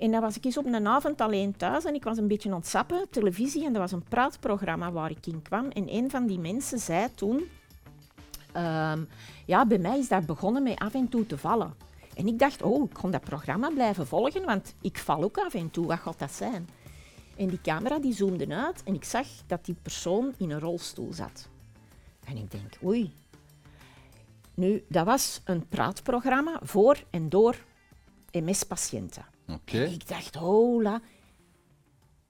En dan was ik eens op een avond alleen thuis en ik was een beetje ontsappen, televisie, en er was een praatprogramma waar ik in kwam. En een van die mensen zei toen, ehm, ja, bij mij is dat begonnen met af en toe te vallen. En ik dacht, oh, ik kon dat programma blijven volgen, want ik val ook af en toe, wat gaat dat zijn? En die camera die zoomde uit en ik zag dat die persoon in een rolstoel zat. En ik denk, oei. Nu, dat was een praatprogramma voor en door MS-patiënten. Oké. Ik dacht, hola.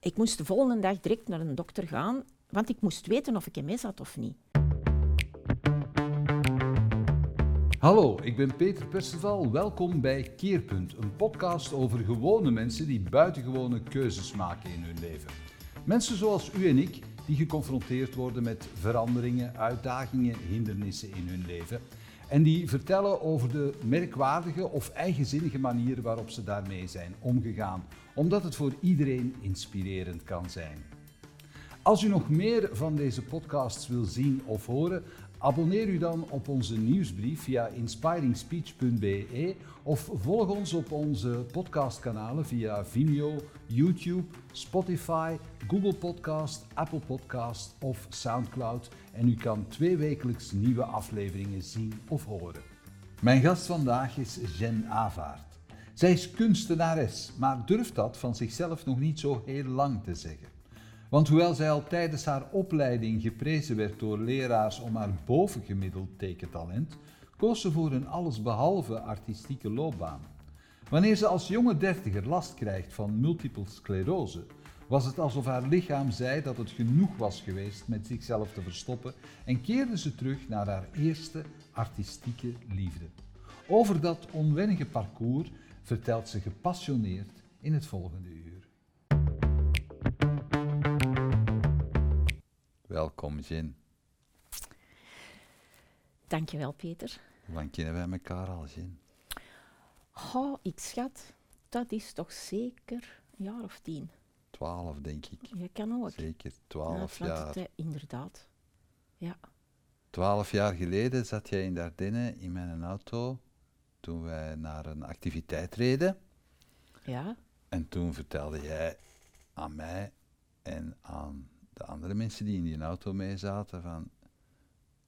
Ik moest de volgende dag direct naar een dokter gaan, want ik moest weten of ik MS had of niet. Hallo, ik ben Peter Perceval. Welkom bij Keerpunt, een podcast over gewone mensen die buitengewone keuzes maken in hun leven. Mensen zoals u en ik, die geconfronteerd worden met veranderingen, uitdagingen, hindernissen in hun leven. En die vertellen over de merkwaardige of eigenzinnige manieren waarop ze daarmee zijn omgegaan, omdat het voor iedereen inspirerend kan zijn. Als u nog meer van deze podcasts wil zien of horen, abonneer u dan op onze nieuwsbrief via inspiringspeech.be of volg ons op onze podcastkanalen via Vimeo, YouTube, Spotify, Google Podcast, Apple Podcast of SoundCloud en u kan tweewekelijks nieuwe afleveringen zien of horen. Mijn gast vandaag is Jen Avaert. Zij is kunstenares, maar durft dat van zichzelf nog niet zo heel lang te zeggen. Want hoewel zij al tijdens haar opleiding geprezen werd door leraars om haar bovengemiddeld tekentalent, koos ze voor een allesbehalve artistieke loopbaan. Wanneer ze als jonge dertiger last krijgt van multiple sclerose, was het alsof haar lichaam zei dat het genoeg was geweest met zichzelf te verstoppen en keerde ze terug naar haar eerste artistieke liefde. Over dat onwennige parcours vertelt ze gepassioneerd in het volgende uur. Welkom, Jen. Dankjewel, Peter. Hoe lang kennen wij elkaar al, Jen? Oh, ik schat, dat is toch zeker een jaar of tien. Twaalf, denk ik. Je kan ook. Zeker Ja, twaalf want jaar. het, eh, inderdaad. Ja. Twaalf jaar geleden zat jij in Dardenne in mijn auto toen wij naar een activiteit reden. Ja. En toen vertelde jij aan mij en aan de andere mensen die in die auto mee zaten van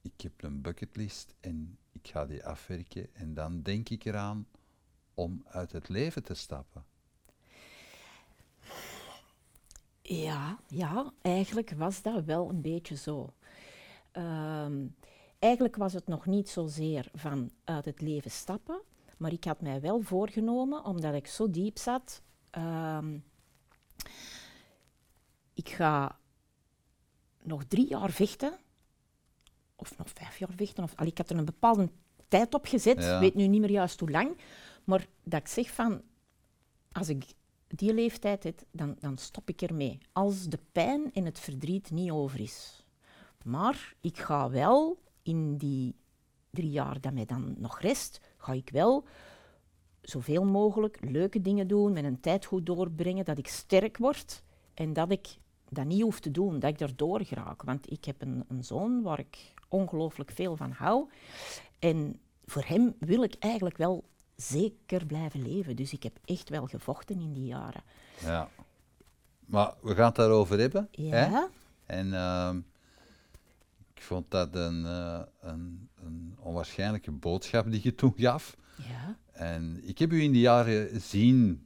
ik heb een bucketlist en ik ga die afwerken en dan denk ik eraan om uit het leven te stappen. Ja, ja, eigenlijk was dat wel een beetje zo. Ehm, eigenlijk was het nog niet zozeer van uit het leven stappen, maar ik had mij wel voorgenomen, omdat ik zo diep zat, ehm, ik ga nog drie jaar vechten, of nog vijf jaar vechten, of, al, ik had er een bepaalde tijd op gezet, Ja. weet nu niet meer juist hoe lang, maar dat ik zeg van, als ik die leeftijd heb, dan, dan stop ik ermee. Als de pijn en het verdriet niet over is. Maar ik ga wel in die drie jaar dat mij dan nog rest, ga ik wel zoveel mogelijk leuke dingen doen, een tijd goed doorbrengen, dat ik sterk word en dat ik dat niet hoef te doen, dat ik erdoor geraak. Want ik heb een, een zoon waar ik ongelooflijk veel van hou. En voor hem wil ik eigenlijk wel zeker blijven leven. Dus ik heb echt wel gevochten in die jaren. Ja. Maar we gaan het daarover hebben. Hè? Ja, En ehm, ik vond dat een, eh, een, een onwaarschijnlijke boodschap die je toen gaf. ja, En ik heb u in die jaren zien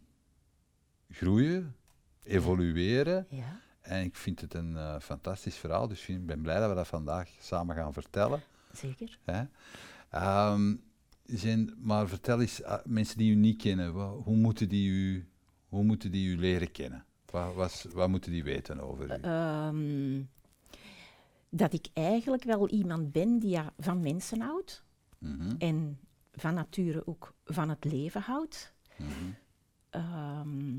groeien, evolueren. ja. En ik vind het een eh, fantastisch verhaal. Dus ik ben blij dat we dat vandaag samen gaan vertellen. zeker. Hè? Ehm, Maar vertel eens, ah, mensen die u niet kennen, wa- hoe, moeten die u, hoe moeten die u leren kennen? Wat, wat, wat moeten die weten over u? Ehm, dat ik eigenlijk wel iemand ben die van mensen houdt. Mhm, En van nature ook van het leven houdt. mhm. Ehm,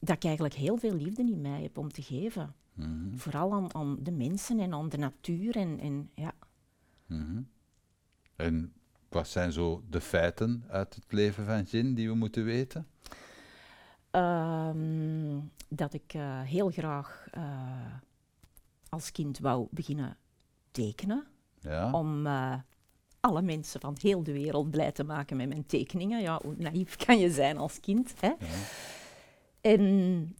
dat ik eigenlijk heel veel liefde in mij heb om te geven. Mhm, Vooral aan, aan de mensen en aan de natuur. En, en, ja. En wat zijn zo de feiten uit het leven van Jen die we moeten weten? Ehm, dat ik eh, heel graag eh, als kind wou beginnen tekenen. Ja? Om eh, alle mensen van heel de wereld blij te maken met mijn tekeningen. Ja, hoe naïef kan je zijn als kind? Hè? ja. En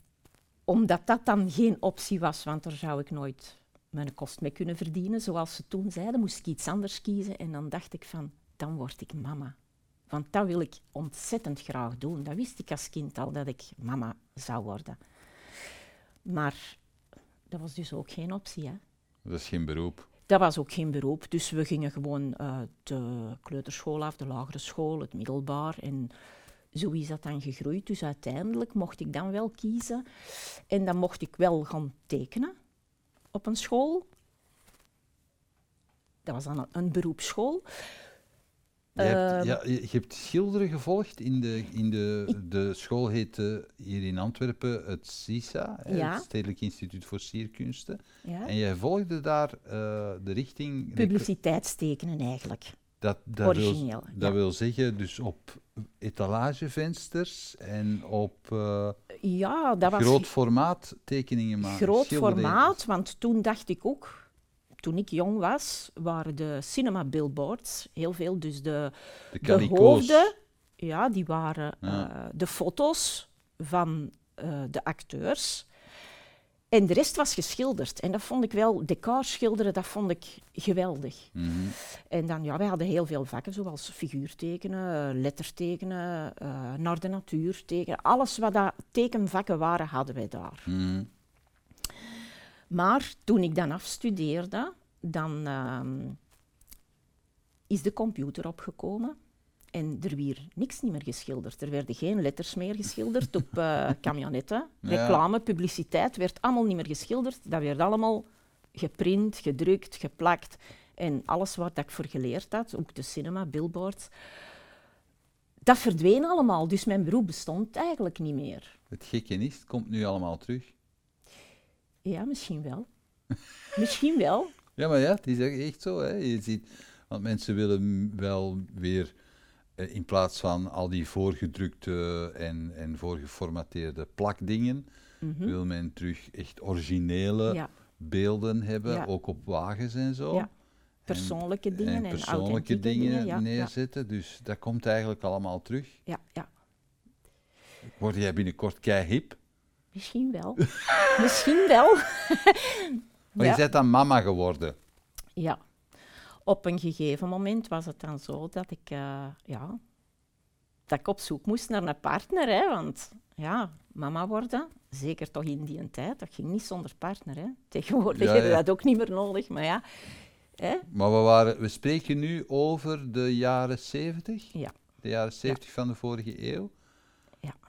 omdat dat dan geen optie was, want daar zou ik nooit mijn kost mee kunnen verdienen, zoals ze toen zeiden, moest ik iets anders kiezen. En dan dacht ik van, dan word ik mama. Want dat wil ik ontzettend graag doen. Dat wist ik als kind al, dat ik mama zou worden. Maar dat was dus ook geen optie. Hè. Dat is geen beroep. Dat was ook geen beroep. Dus we gingen gewoon uh, de kleuterschool af, de lagere school, het middelbaar. En zo is dat dan gegroeid. Dus uiteindelijk mocht ik dan wel kiezen. En dan mocht ik wel gaan tekenen op een school. Dat was dan een, een beroepsschool. Je hebt, ja, je hebt schilderen gevolgd in de, in de, de school heette hier in Antwerpen het CISA, het Stedelijk Instituut voor Sierkunsten. Ja. En jij volgde daar uh, de richting... Publiciteitstekenen eigenlijk. Dat, dat, Origineel, wil, dat wil zeggen, dus op etalagevensters en op uh, ja, dat was groot formaat tekeningen maken. Groot formaat, want toen dacht ik ook, toen ik jong was, waren de cinema billboards heel veel. Dus de, de, hoofden, ja, die waren uh, de foto's van uh, de acteurs. En de rest was geschilderd. En dat vond ik wel, decor schilderen, dat vond ik geweldig. Mm -hmm. En dan, ja, wij hadden heel veel vakken, zoals figuurtekenen, lettertekenen, uh, naar de natuur tekenen. Alles wat dat tekenvakken waren, hadden wij daar. Mm -hmm. Maar toen ik dan afstudeerde, dan uh, is de computer opgekomen. En er werd niks niet meer geschilderd. Er werden geen letters meer geschilderd op uh, camionetten. Reclame, publiciteit werd allemaal niet meer geschilderd. Dat werd allemaal geprint, gedrukt, geplakt. En alles wat ik voor geleerd had, ook de cinema, billboards, dat verdween allemaal. Dus mijn beroep bestond eigenlijk niet meer. Het gekke is, het komt nu allemaal terug. Ja, misschien wel. misschien wel. Ja, maar ja, het is echt zo. Hè. Je ziet, want mensen willen wel weer, eh, in plaats van al die voorgedrukte en, en voorgeformateerde plakdingen, mm wil men terug echt originele beelden hebben, ook op wagens en zo. Ja. Persoonlijke dingen en, persoonlijke dingen, neerzetten. Dus dat komt eigenlijk allemaal terug. Ja, ja. Word jij binnenkort kei hip? Misschien wel. Misschien wel. maar je bent dan mama geworden. Ja. Op een gegeven moment was het dan zo dat ik, uh, ja, dat ik op zoek moest naar een partner. Hè, want ja, mama worden, zeker toch in die tijd, dat ging niet zonder partner. Hè. Tegenwoordig ja, hebben we dat ook niet meer nodig, maar ja. Hè. Maar we, waren, we spreken nu over de jaren 70? Ja. De jaren 70 van de vorige eeuw.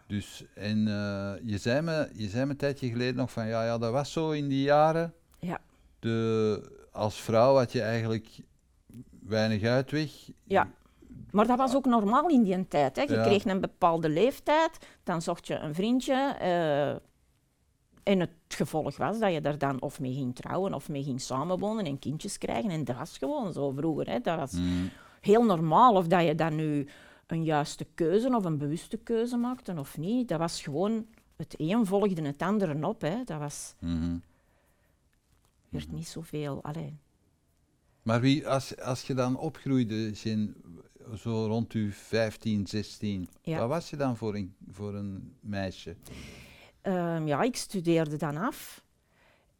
Dus, en uh, je, zei me, je zei me een tijdje geleden nog van, ja, ja, dat was zo in die jaren. Ja. De, als vrouw had je eigenlijk weinig uitweg. Ja, maar dat was ook normaal in die tijd. Hè. Je kreeg een bepaalde leeftijd, dan zocht je een vriendje. Uh, en het gevolg was dat je daar dan of mee ging trouwen of mee ging samenwonen en kindjes krijgen. En dat was gewoon zo vroeger. Hè. Dat was mm. heel normaal. Of dat je dan nu een juiste keuze of een bewuste keuze maakten of niet. Dat was gewoon, het een volgde het andere op. Hè. Dat was... Mm werd mm -hmm. niet zoveel... Allee. Maar wie, als, als je dan opgroeide, Jin, zo rond je 15, 16, wat was je dan voor een, voor een meisje? Um, ja, ik studeerde dan af.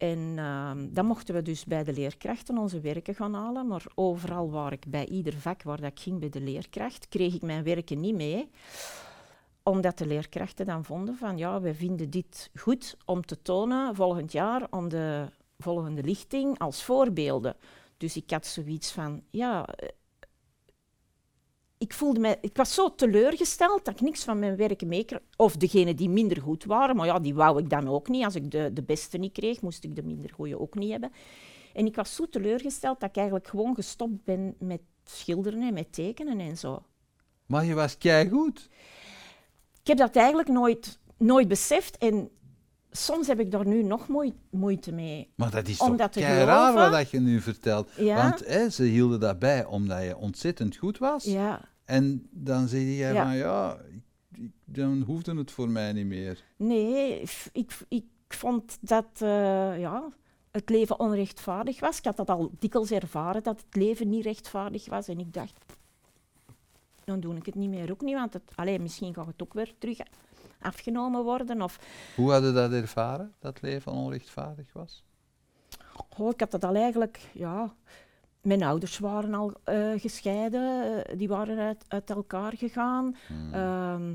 En uh, dan mochten we dus bij de leerkrachten onze werken gaan halen. Maar overal waar ik, bij ieder vak waar dat ging bij de leerkracht, kreeg ik mijn werken niet mee. Omdat de leerkrachten dan vonden van, ja, wij vinden dit goed om te tonen volgend jaar om de volgende lichting als voorbeelden. Dus ik had zoiets van, ja, ik, voelde mij, ik was zo teleurgesteld dat ik niks van mijn werk meekreeg. Of degenen die minder goed waren, maar ja, die wou ik dan ook niet. Als ik de, de beste niet kreeg, moest ik de minder goede ook niet hebben. En ik was zo teleurgesteld dat ik eigenlijk gewoon gestopt ben met schilderen en met tekenen en zo. Maar je was goed. Ik heb dat eigenlijk nooit, nooit beseft en soms heb ik daar nu nog moeite mee. Maar dat is toch raar wat je nu vertelt. Want hè, ze hielden dat bij omdat je ontzettend goed was. Ja. En dan zei jij van ja, ik, dan hoefde het voor mij niet meer. Nee, ik, ik vond dat uh, ja, het leven onrechtvaardig was. Ik had dat al dikwijls ervaren, dat het leven niet rechtvaardig was. En ik dacht, dan doe ik het niet meer ook niet, want het, allez, misschien gaat het ook weer terug afgenomen worden. Of, Hoe hadden dat ervaren, dat leven onrechtvaardig was? oh, ik had dat al eigenlijk, ja... Mijn ouders waren al eh, gescheiden, eh, die waren uit, uit elkaar gegaan. Hmm. Ehm,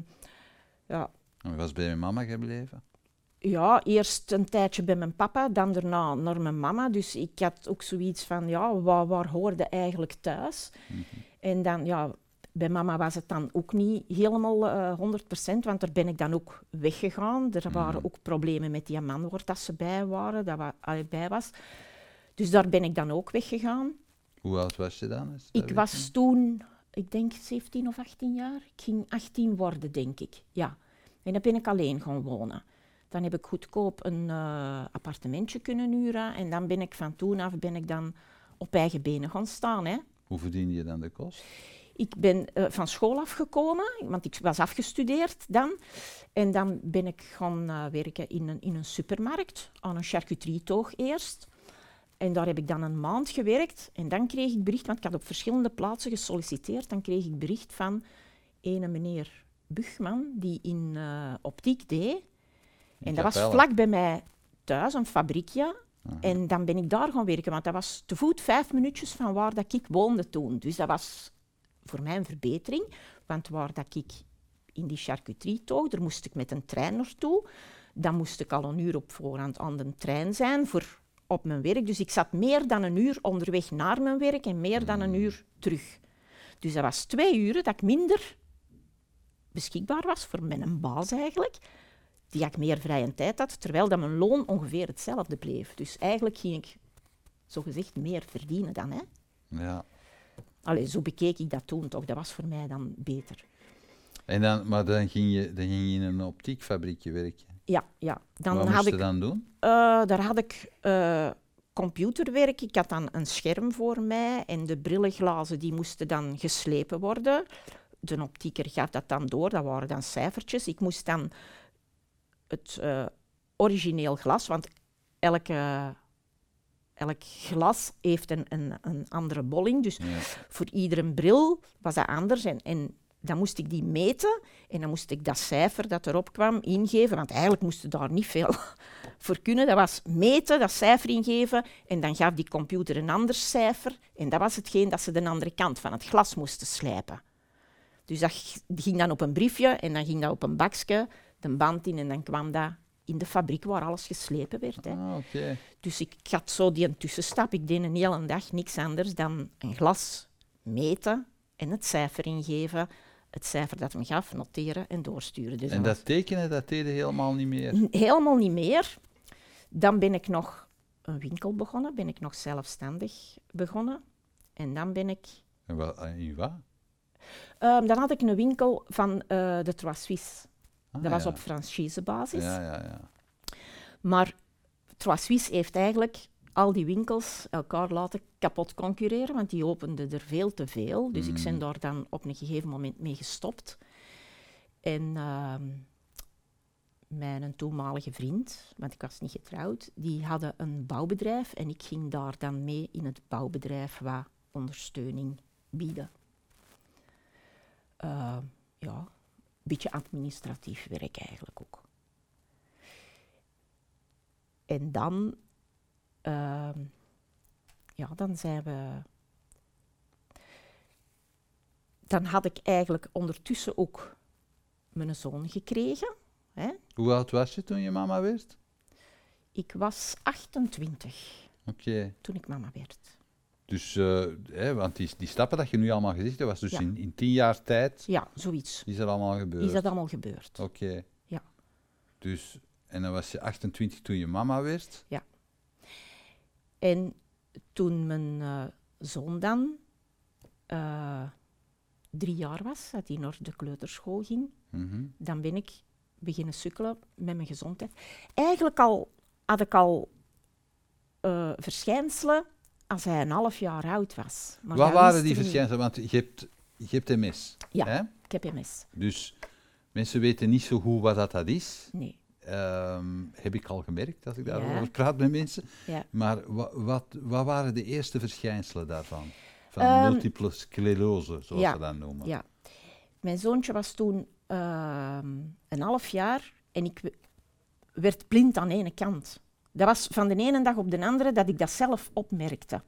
ja, En je was bij je mama gebleven? ja, eerst een tijdje bij mijn papa, dan daarna naar mijn mama. Dus ik had ook zoiets van, ja, waar, waar hoorde eigenlijk thuis? Mhm. En dan, ja, bij mama was het dan ook niet helemaal eh 100%, want daar ben ik dan ook weggegaan. Er waren Mhm. ook problemen met die man waar dat ze bij, waren, dat wa bij was. Dus daar ben ik dan ook weggegaan. Hoe oud was je dan? Ik was toen, ik denk 17 of 18 jaar. Ik ging 18 worden, denk ik. Ja. En dan ben ik alleen gaan wonen. Dan heb ik goedkoop een eh, appartementje kunnen huren. En dan ben ik van toen af ben ik dan op eigen benen gaan staan. Hè. Hoe verdiende je dan de kost? Ik ben eh, van school afgekomen, want ik was afgestudeerd dan. En dan ben ik gaan eh, werken in een, in een supermarkt, aan een charcuterietoog eerst. En daar heb ik dan een maand gewerkt. En dan kreeg ik bericht, want ik had op verschillende plaatsen gesolliciteerd. Dan kreeg ik bericht van ene meneer Bugman, die in eh, optiek deed. En dat was vlak bij mij thuis, een fabriekje. Aha. En dan ben ik daar gaan werken, want dat was te voet vijf minuutjes van waar dat ik woonde toen. Dus dat was voor mij een verbetering, want waar dat ik in die charcuterie toog, daar moest ik met een trein naartoe. Dan moest ik al een uur op voorhand aan de trein zijn voor op mijn werk. Dus ik zat meer dan een uur onderweg naar mijn werk en meer dan een uur terug. Dus dat was twee uren dat ik minder beschikbaar was voor mijn baas eigenlijk. Die ik meer vrije tijd had, terwijl dat mijn loon ongeveer hetzelfde bleef. Dus eigenlijk ging ik zogezegd meer verdienen dan. Hè? Ja. Allee, zo bekeek ik dat toen toch. Dat was voor mij dan beter. En dan, maar dan ging, je, dan ging je in een optiekfabriekje werken. Ja, ja. Dan Wat had moest ik, je dan doen? eh, daar had ik eh, computerwerk. Ik had dan een scherm voor mij en de brillenglazen die moesten dan geslepen worden. De optieker gaf dat dan door, dat waren dan cijfertjes. Ik moest dan het eh, origineel glas, want elke, elk glas heeft een, een, een andere bolling. Dus Ja. voor iedere bril was dat anders. En, en dan moest ik die meten en dan moest ik dat cijfer dat erop kwam ingeven. Want eigenlijk moesten daar niet veel voor kunnen. Dat was meten, dat cijfer ingeven en dan gaf die computer een ander cijfer. En dat was hetgeen dat ze de andere kant van het glas moesten slijpen. Dus dat ging dan op een briefje en dan ging dat op een bakje, de band in en dan kwam dat in de fabriek waar alles geslepen werd. Hè. Ah. Dus ik had zo die tussenstap. Ik deed een hele dag niks anders dan een glas meten en het cijfer ingeven. Het cijfer dat hem gaf, noteren en doorsturen. Dus En dat tekenen, dat deed je helemaal niet meer? helemaal niet meer. Dan ben ik nog een winkel begonnen, ben ik nog zelfstandig begonnen. En dan ben ik... En wat, en wat? ehm, dan had ik een winkel van eh, de Trois Suisse. Ah, Dat was op franchisebasis. Ja, ja, ja. Maar Trois Suisse heeft eigenlijk al die winkels elkaar laten kapot concurreren, want die openden er veel te veel. Dus ik ben Mm. daar dan op een gegeven moment mee gestopt. En ehm, mijn toenmalige vriend, want ik was niet getrouwd, die hadden een bouwbedrijf en ik ging daar dan mee in het bouwbedrijf wat ondersteuning bieden. Eh, ja, een beetje administratief werk eigenlijk ook. En dan, ehm, ja, dan zijn we. Dan had ik eigenlijk ondertussen ook mijn zoon gekregen. Hè. Hoe oud was je toen je mama werd? Ik was 28 Oké. toen ik mama werd. Dus, eh, hè, want die, die stappen dat je nu allemaal gezegd hebt, was dus Ja. in, in tien jaar tijd, Ja, zoiets. is dat allemaal gebeurd? Is dat allemaal gebeurd? Oké. Ja. Dus, en dan was je 28 toen je mama werd? En toen mijn eh, zoon dan eh, drie jaar was, dat hij naar de kleuterschool ging, Mhm. dan ben ik beginnen sukkelen met mijn gezondheid. Eigenlijk al, had ik al eh, verschijnselen als hij een half jaar oud was. Maar Wat waren die verschijnselen? Want je hebt, je hebt MS. Ja. Hè? Ik heb MS. Dus mensen weten niet zo goed wat dat, dat is. Nee. Ehm, heb ik al gemerkt als ik Ja. daarover praat met mensen. Ja. Maar wa- wat, wat waren de eerste verschijnselen daarvan? Van Ehm, multiple sclerose, zoals ja, ze dat noemen. Ja. Mijn zoontje was toen ehm, een half jaar en ik we- werd blind aan de ene kant. Dat was van de ene dag op de andere dat ik dat zelf opmerkte.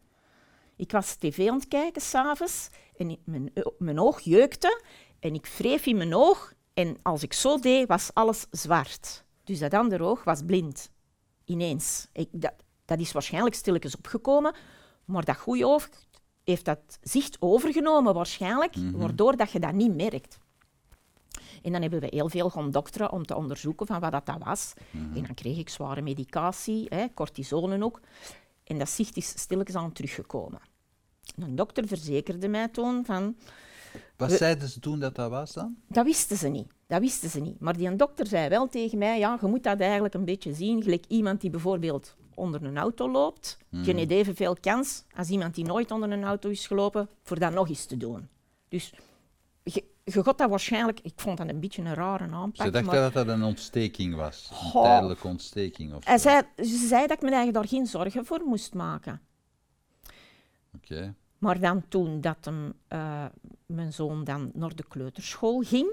Ik was tv aan het kijken s'avonds en mijn, o- mijn oog jeukte en ik wreef in mijn oog en als ik zo deed was alles zwart. Dus dat andere oog was blind. Ineens. Ik, dat, dat is waarschijnlijk stilletjes opgekomen, maar dat goede oog heeft dat zicht overgenomen waarschijnlijk, waardoor dat je dat niet merkt. En dan hebben we heel veel gaan dokteren om te onderzoeken van wat dat, dat was. En dan kreeg ik zware medicatie, hè, ook. En dat zicht is stilletjes aan teruggekomen. Een dokter verzekerde mij toen van... Wat We- zeiden ze toen dat dat was dan? Dat wisten ze niet. Dat wisten ze niet. Maar die dokter zei wel tegen mij, ja, je moet dat eigenlijk een beetje zien, gelijk iemand die bijvoorbeeld onder een auto loopt. Je hebt evenveel kans als iemand die nooit onder een auto is gelopen, voor dat nog eens te doen. Dus je, je gaat dat waarschijnlijk... Ik vond dat een beetje een rare aanpak. Ze dachten dat dat een ontsteking was. Een tijdelijke ontsteking of zo. hij zei, ze zei dat ik me eigenlijk daar geen zorgen voor moest maken. Oké. Maar dan toen dat hem, eh, mijn zoon dan naar de kleuterschool ging,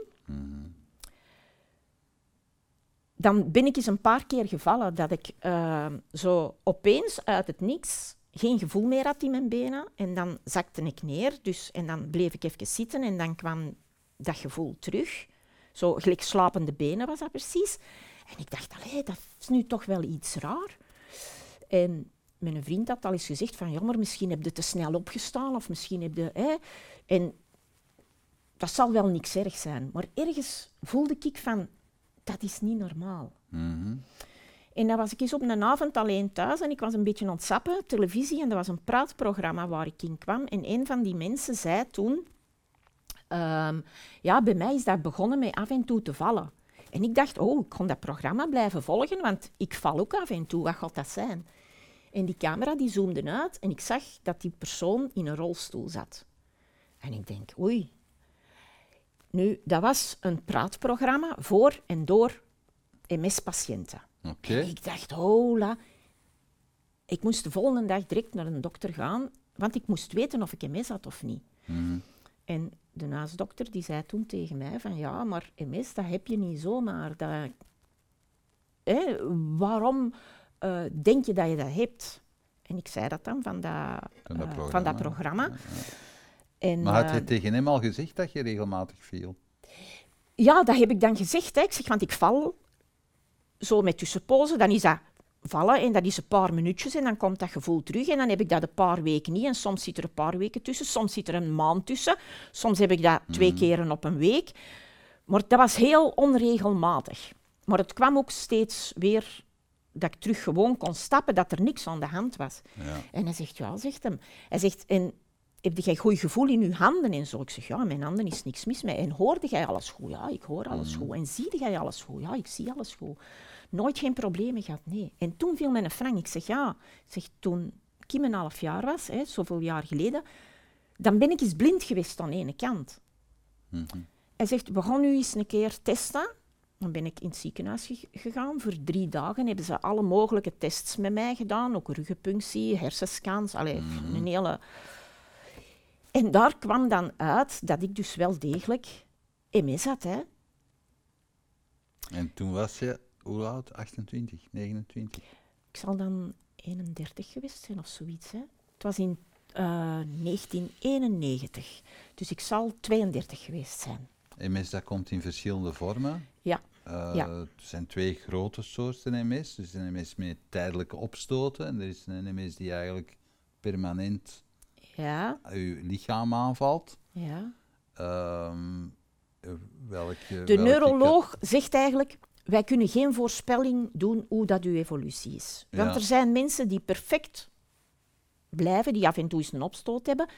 dan ben ik eens een paar keer gevallen dat ik eh, zo opeens uit het niks geen gevoel meer had in mijn benen. En dan zakte ik neer, dus, en dan bleef ik even zitten en dan kwam dat gevoel terug. Zo gelijk slapende benen was dat precies. En ik dacht, allee, dat is nu toch wel iets raar. En mijn vriend had al eens gezegd van, ja, maar misschien heb je te snel opgestaan of misschien heb je... Hè. En dat zal wel niks erg zijn. Maar ergens voelde ik van, dat is niet normaal. Mhm. En dan was ik eens op een avond alleen thuis en ik was een beetje sappen, televisie, en er was een praatprogramma waar ik in kwam. En een van die mensen zei toen, ehm, ja, bij mij is dat begonnen met af en toe te vallen. En ik dacht, oh, ik kon dat programma blijven volgen, want ik val ook af en toe, wat gaat dat zijn? En die camera die zoomde uit en ik zag dat die persoon in een rolstoel zat. En ik denk, oei. Nu, dat was een praatprogramma voor en door MS-patiënten. Oké. Ik dacht, hola. Ik moest de volgende dag direct naar een dokter gaan, want ik moest weten of ik MS had of niet. Mhm. En de naastdokter die zei toen tegen mij van ja, maar MS, dat heb je niet zomaar. Dat, hè, waarom eh, denk je dat je dat hebt? En ik zei dat dan van dat, Van dat eh, programma. van dat programma. En, Maar had eh, je tegen hem al gezegd dat je regelmatig viel? Ja, dat heb ik dan gezegd. Hè. Ik zeg, want ik val zo met tussenpozen, dan is dat vallen en dat is een paar minuutjes en dan komt dat gevoel terug en dan heb ik dat een paar weken niet en soms zit er een paar weken tussen, soms zit er een maand tussen, soms heb ik dat twee keren op een week. Maar dat was heel onregelmatig. Maar het kwam ook steeds weer dat ik terug gewoon kon stappen, dat er niks aan de hand was. Ja. En hij zegt, ja, zegt hem. Hij zegt, en heb jij goed gevoel in je handen en zo? Ik zeg, ja, mijn handen is niks mis mee. En hoorde jij alles goed? Ja, ik hoor alles goed. En zie jij alles goed? Ja, ik zie alles goed. Nooit geen problemen gehad, nee. En toen viel mij een frank. Ik zeg, ja, ik zeg, toen ik een half jaar was, hè, zoveel jaar geleden, dan ben ik eens blind geweest aan de ene kant. Hij zegt, we gaan nu eens een keer testen. Dan ben ik in het ziekenhuis ge- gegaan. Voor drie dagen hebben ze alle mogelijke tests met mij gedaan. Ook ruggenpunctie, hersenscans. Allee, een hele... En daar kwam dan uit dat ik dus wel degelijk MS had. Hè. En toen was je, hoe oud? 28, 29? Ik zal dan 31 geweest zijn of zoiets. Hè. Het was in eh, 1991. Dus ik zal 32 geweest zijn. MS dat komt in verschillende vormen. Ja, Eh, Ja. Er zijn twee grote soorten MS. Er is een MS met tijdelijke opstoten en er is een MS die eigenlijk permanent ja, je lichaam aanvalt. ja. Ehm, eh, welke, De welke neuroloog zegt eigenlijk, wij kunnen geen voorspelling doen hoe dat uw evolutie is. Want Ja. er zijn mensen die perfect blijven, die af en toe eens een opstoot hebben,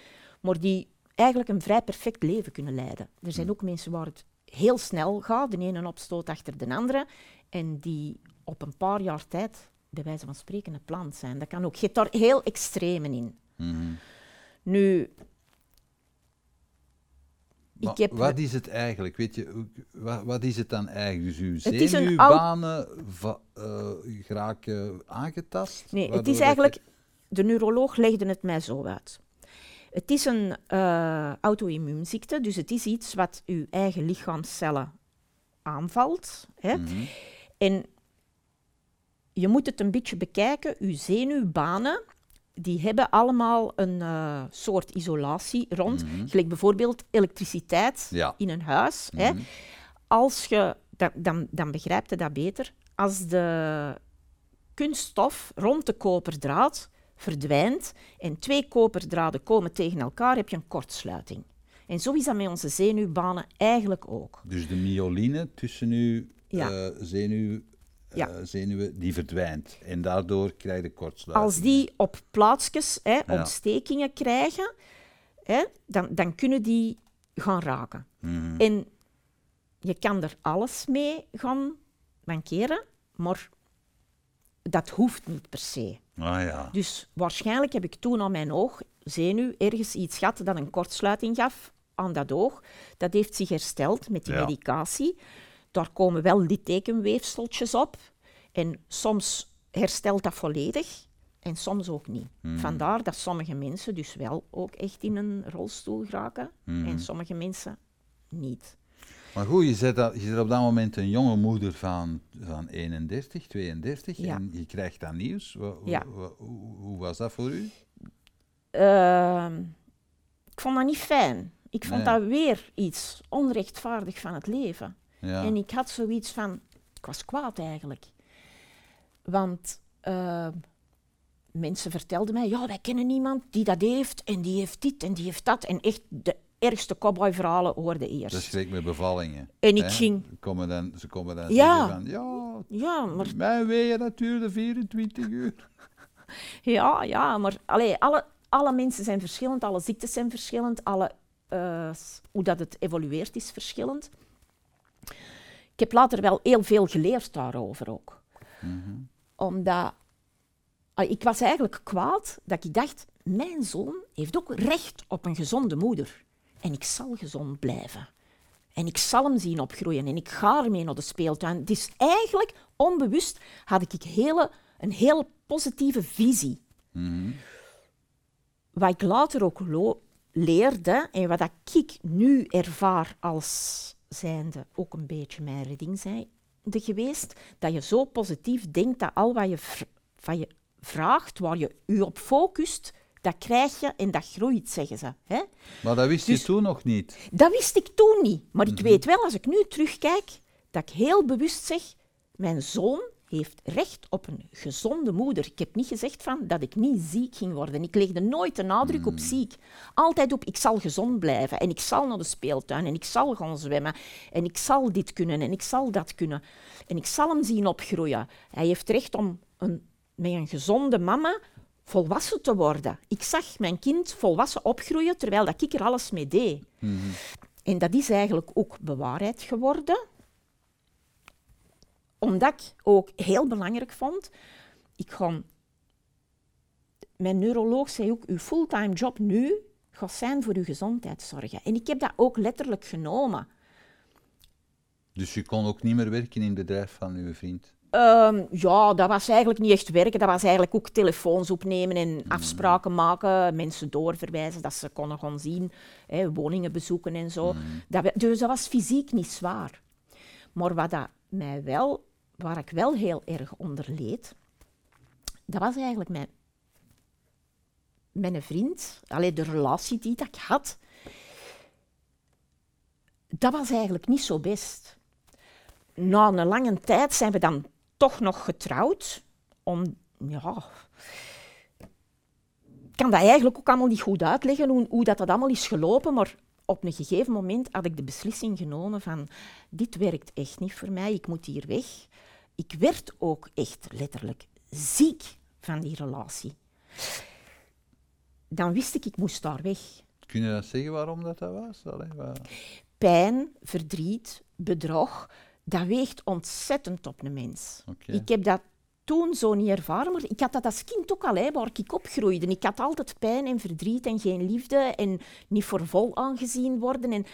maar die eigenlijk een vrij perfect leven kunnen leiden. Er zijn ook mensen waar het heel snel gaat, de ene opstoot achter de andere, en die op een paar jaar tijd, bij wijze van spreken, een plant zijn. Dat kan ook. Je hebt daar heel extremen in. Mhm. Nu. Wat is het eigenlijk? Weet je, wat, wat is het dan eigenlijk? Dus uw zenuwbanen va- eh, aangetast? Nee, het is eigenlijk... De neuroloog legde het mij zo uit. Het is een eh auto-immuunziekte, dus het is iets wat uw eigen lichaamcellen aanvalt. Hè. Mhm. En je moet het een beetje bekijken. Uw zenuwbanen die hebben allemaal een eh, soort isolatie rond. Mhm. Gelijk bijvoorbeeld elektriciteit Ja. in een huis. Hè. Mhm. Als je, dan, dan, dan begrijpt je dat beter. Als de kunststof rond de koperdraad verdwijnt en twee koperdraden komen tegen elkaar, heb je een kortsluiting. En zo is dat met onze zenuwbanen eigenlijk ook. Dus de myoline tussen uw Ja. eh, zenuw, eh, zenuwen, die verdwijnt. En daardoor krijg je kortsluiting. Als die op plaatsjes hè, ontstekingen krijgen, hè, dan, dan kunnen die gaan raken. Mhm. En je kan er alles mee gaan mankeren, maar dat hoeft niet per se. Ah ja. Dus waarschijnlijk heb ik toen aan mijn oogzenuw ergens iets gehad dat een kortsluiting gaf aan dat oog. Dat heeft zich hersteld met die Ja. medicatie. Daar komen wel littekenweefseltjes op. En soms herstelt dat volledig en soms ook niet. Hmm. Vandaar dat sommige mensen dus wel ook echt in een rolstoel geraken Hmm. en sommige mensen niet. Maar goed, je zit, dat- je zit op dat moment een jonge moeder van, van 31, 32 Ja. en je krijgt dat nieuws. Ja. hoe, hoe was dat voor u? Ehm, ik vond dat niet fijn. Ik vond Nee. dat weer iets onrechtvaardig van het leven. Ja. En ik had zoiets van, ik was kwaad eigenlijk. Want eh, mensen vertelden mij, ja, wij kennen iemand die dat heeft en die heeft dit en die heeft dat. En echt de ergste cowboyverhalen hoorde eerst. Dat gelijk met bevallingen. En ik hè. ging- Ze komen dan, ze komen dan Ja. zeggen van, ja, Ja, maar, mijn weeën dat duurde 24 uur. ja, ja, maar allee, alle, alle mensen zijn verschillend, alle ziektes zijn verschillend, alle, eh, hoe dat het evolueert is verschillend. Ik heb later wel heel veel geleerd daarover ook. Omdat ah, ik was eigenlijk kwaad dat ik dacht, mijn zoon heeft ook recht op een gezonde moeder. En ik zal gezond blijven. En ik zal hem zien opgroeien en ik ga ermee naar de speeltuin. Dus eigenlijk, onbewust, had ik hele, een heel positieve visie. Wat ik later ook leerde en wat ik nu ervaar als zijnde ook een beetje mijn redding zijnde geweest, dat je zo positief denkt dat al wat je, van je vraagt, waar je je op focust, dat krijg je en dat groeit, zeggen ze. Hè? Maar dat wist Dus- je toen nog niet. Dat wist ik toen niet. Maar ik weet wel, als ik nu terugkijk, dat ik heel bewust zeg, mijn zoon heeft recht op een gezonde moeder. Ik heb niet gezegd van dat ik niet ziek ging worden. Ik legde nooit de nadruk op ziek. Altijd op, ik zal gezond blijven. En ik zal naar de speeltuin. En ik zal gaan zwemmen. En ik zal dit kunnen. En ik zal dat kunnen. En ik zal hem zien opgroeien. Hij heeft recht om een, met een gezonde mama volwassen te worden. Ik zag mijn kind volwassen opgroeien, terwijl dat ik er alles mee deed. En dat is eigenlijk ook bewaarheid geworden. Omdat ik ook heel belangrijk vond, ik ga... Mijn neuroloog zei ook, uw fulltime job nu gaat zijn voor uw gezondheid zorgen. En ik heb dat ook letterlijk genomen. Dus je kon ook niet meer werken in het bedrijf van uw vriend. Ehm, ja, dat was eigenlijk niet echt werken. Dat was eigenlijk ook telefoons opnemen en afspraken maken, mensen doorverwijzen, dat ze konden gaan zien, hè, woningen bezoeken en zo. Dat we- dus dat was fysiek niet zwaar. Maar wat dat mij wel, waar ik wel heel erg onder leed, dat was eigenlijk mijn, mijn vriend, allee, de relatie die dat ik had, dat was eigenlijk niet zo best na een lange tijd zijn we dan toch nog getrouwd. Om, ja, ik kan dat eigenlijk ook allemaal niet goed uitleggen, hoe, hoe dat, dat allemaal is gelopen, maar op een gegeven moment had ik de beslissing genomen van, dit werkt echt niet voor mij, ik moet hier weg. Ik werd ook echt letterlijk ziek van die relatie. Dan wist ik, ik moest daar weg. Kun je dat zeggen waarom dat, dat was? Allee, pijn, verdriet, bedrog, dat weegt ontzettend op een mens. Ik heb dat toen zo niet ervaren, maar ik had dat als kind ook al, hè, waar ik opgroeide. Ik had altijd pijn en verdriet en geen liefde en niet voor vol aangezien worden. En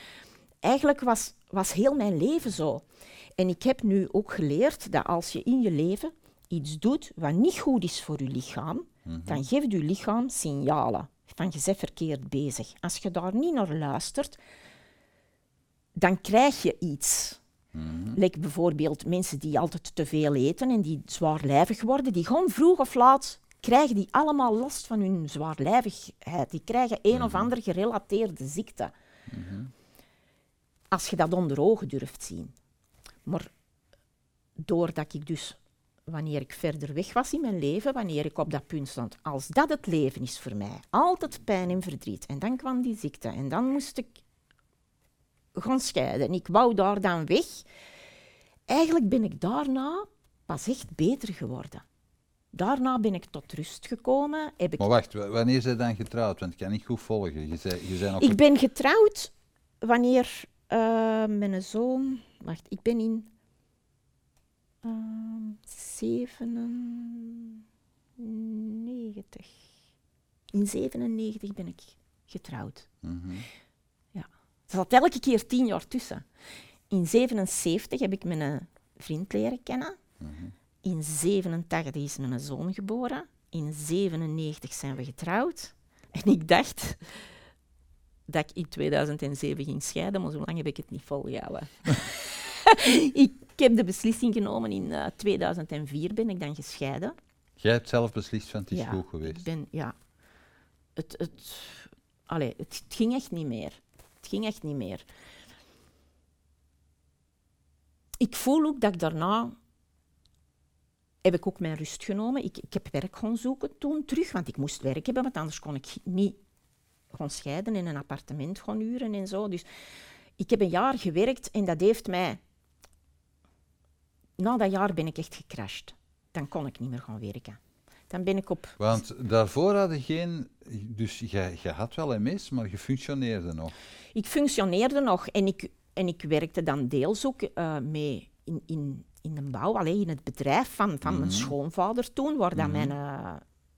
eigenlijk was, was heel mijn leven zo. En ik heb nu ook geleerd dat als je in je leven iets doet wat niet goed is voor je lichaam, dan geeft je lichaam signalen van je bent verkeerd bezig. Als je daar niet naar luistert, dan krijg je iets. Mhm. Like bijvoorbeeld mensen die altijd te veel eten en die zwaarlijvig worden, die gewoon vroeg of laat krijgen die allemaal last van hun zwaarlijvigheid. Die krijgen een of andere gerelateerde ziekte. Als je dat onder ogen durft zien. Maar doordat ik dus, wanneer ik verder weg was in mijn leven, wanneer ik op dat punt stond, als dat het leven is voor mij, altijd pijn en verdriet, en dan kwam die ziekte, en dan moest ik gaan scheiden. En ik wou daar dan weg. Eigenlijk ben ik daarna pas echt beter geworden. Daarna ben ik tot rust gekomen. Heb ik, Maar wacht, wa- wanneer zijn dan getrouwd? Want ik kan niet goed volgen. Je zei, je zei nog ik ben getrouwd wanneer eh, mijn zoon... Wacht, ik ben in... ehm 97. In 97 ben ik getrouwd. Mhm. Er zat elke keer tien jaar tussen. In 77 heb ik mijn eh, vriend leren kennen. In 87 is mijn zoon geboren. In 97 zijn we getrouwd. En ik dacht dat ik in 2007 ging scheiden, maar zo lang heb ik het niet volgehouden. ik heb de beslissing genomen in eh, 2004 ben ik dan gescheiden. Jij hebt zelf beslist van het is ja, goed Ik geweest. ben, ja. Het, het, allee, het, het ging echt niet meer. Het ging echt niet meer. Ik voel ook dat ik daarna... Heb ik ook mijn rust genomen. Ik, ik heb werk gaan zoeken toen terug, want ik moest werk hebben, want anders kon ik niet gaan scheiden en een appartement gaan huren en zo. Dus ik heb een jaar gewerkt en dat heeft mij... Na dat jaar ben ik echt gecrashed. Dan kon ik niet meer gaan werken. Dan ben ik op Want daarvoor had je geen... Dus je, je had wel MS, maar je functioneerde nog. Ik functioneerde nog en ik, en ik werkte dan deels ook eh, mee in, in, in de bouw, alleen in het bedrijf van, van mijn schoonvader toen, waar dan mijn, eh,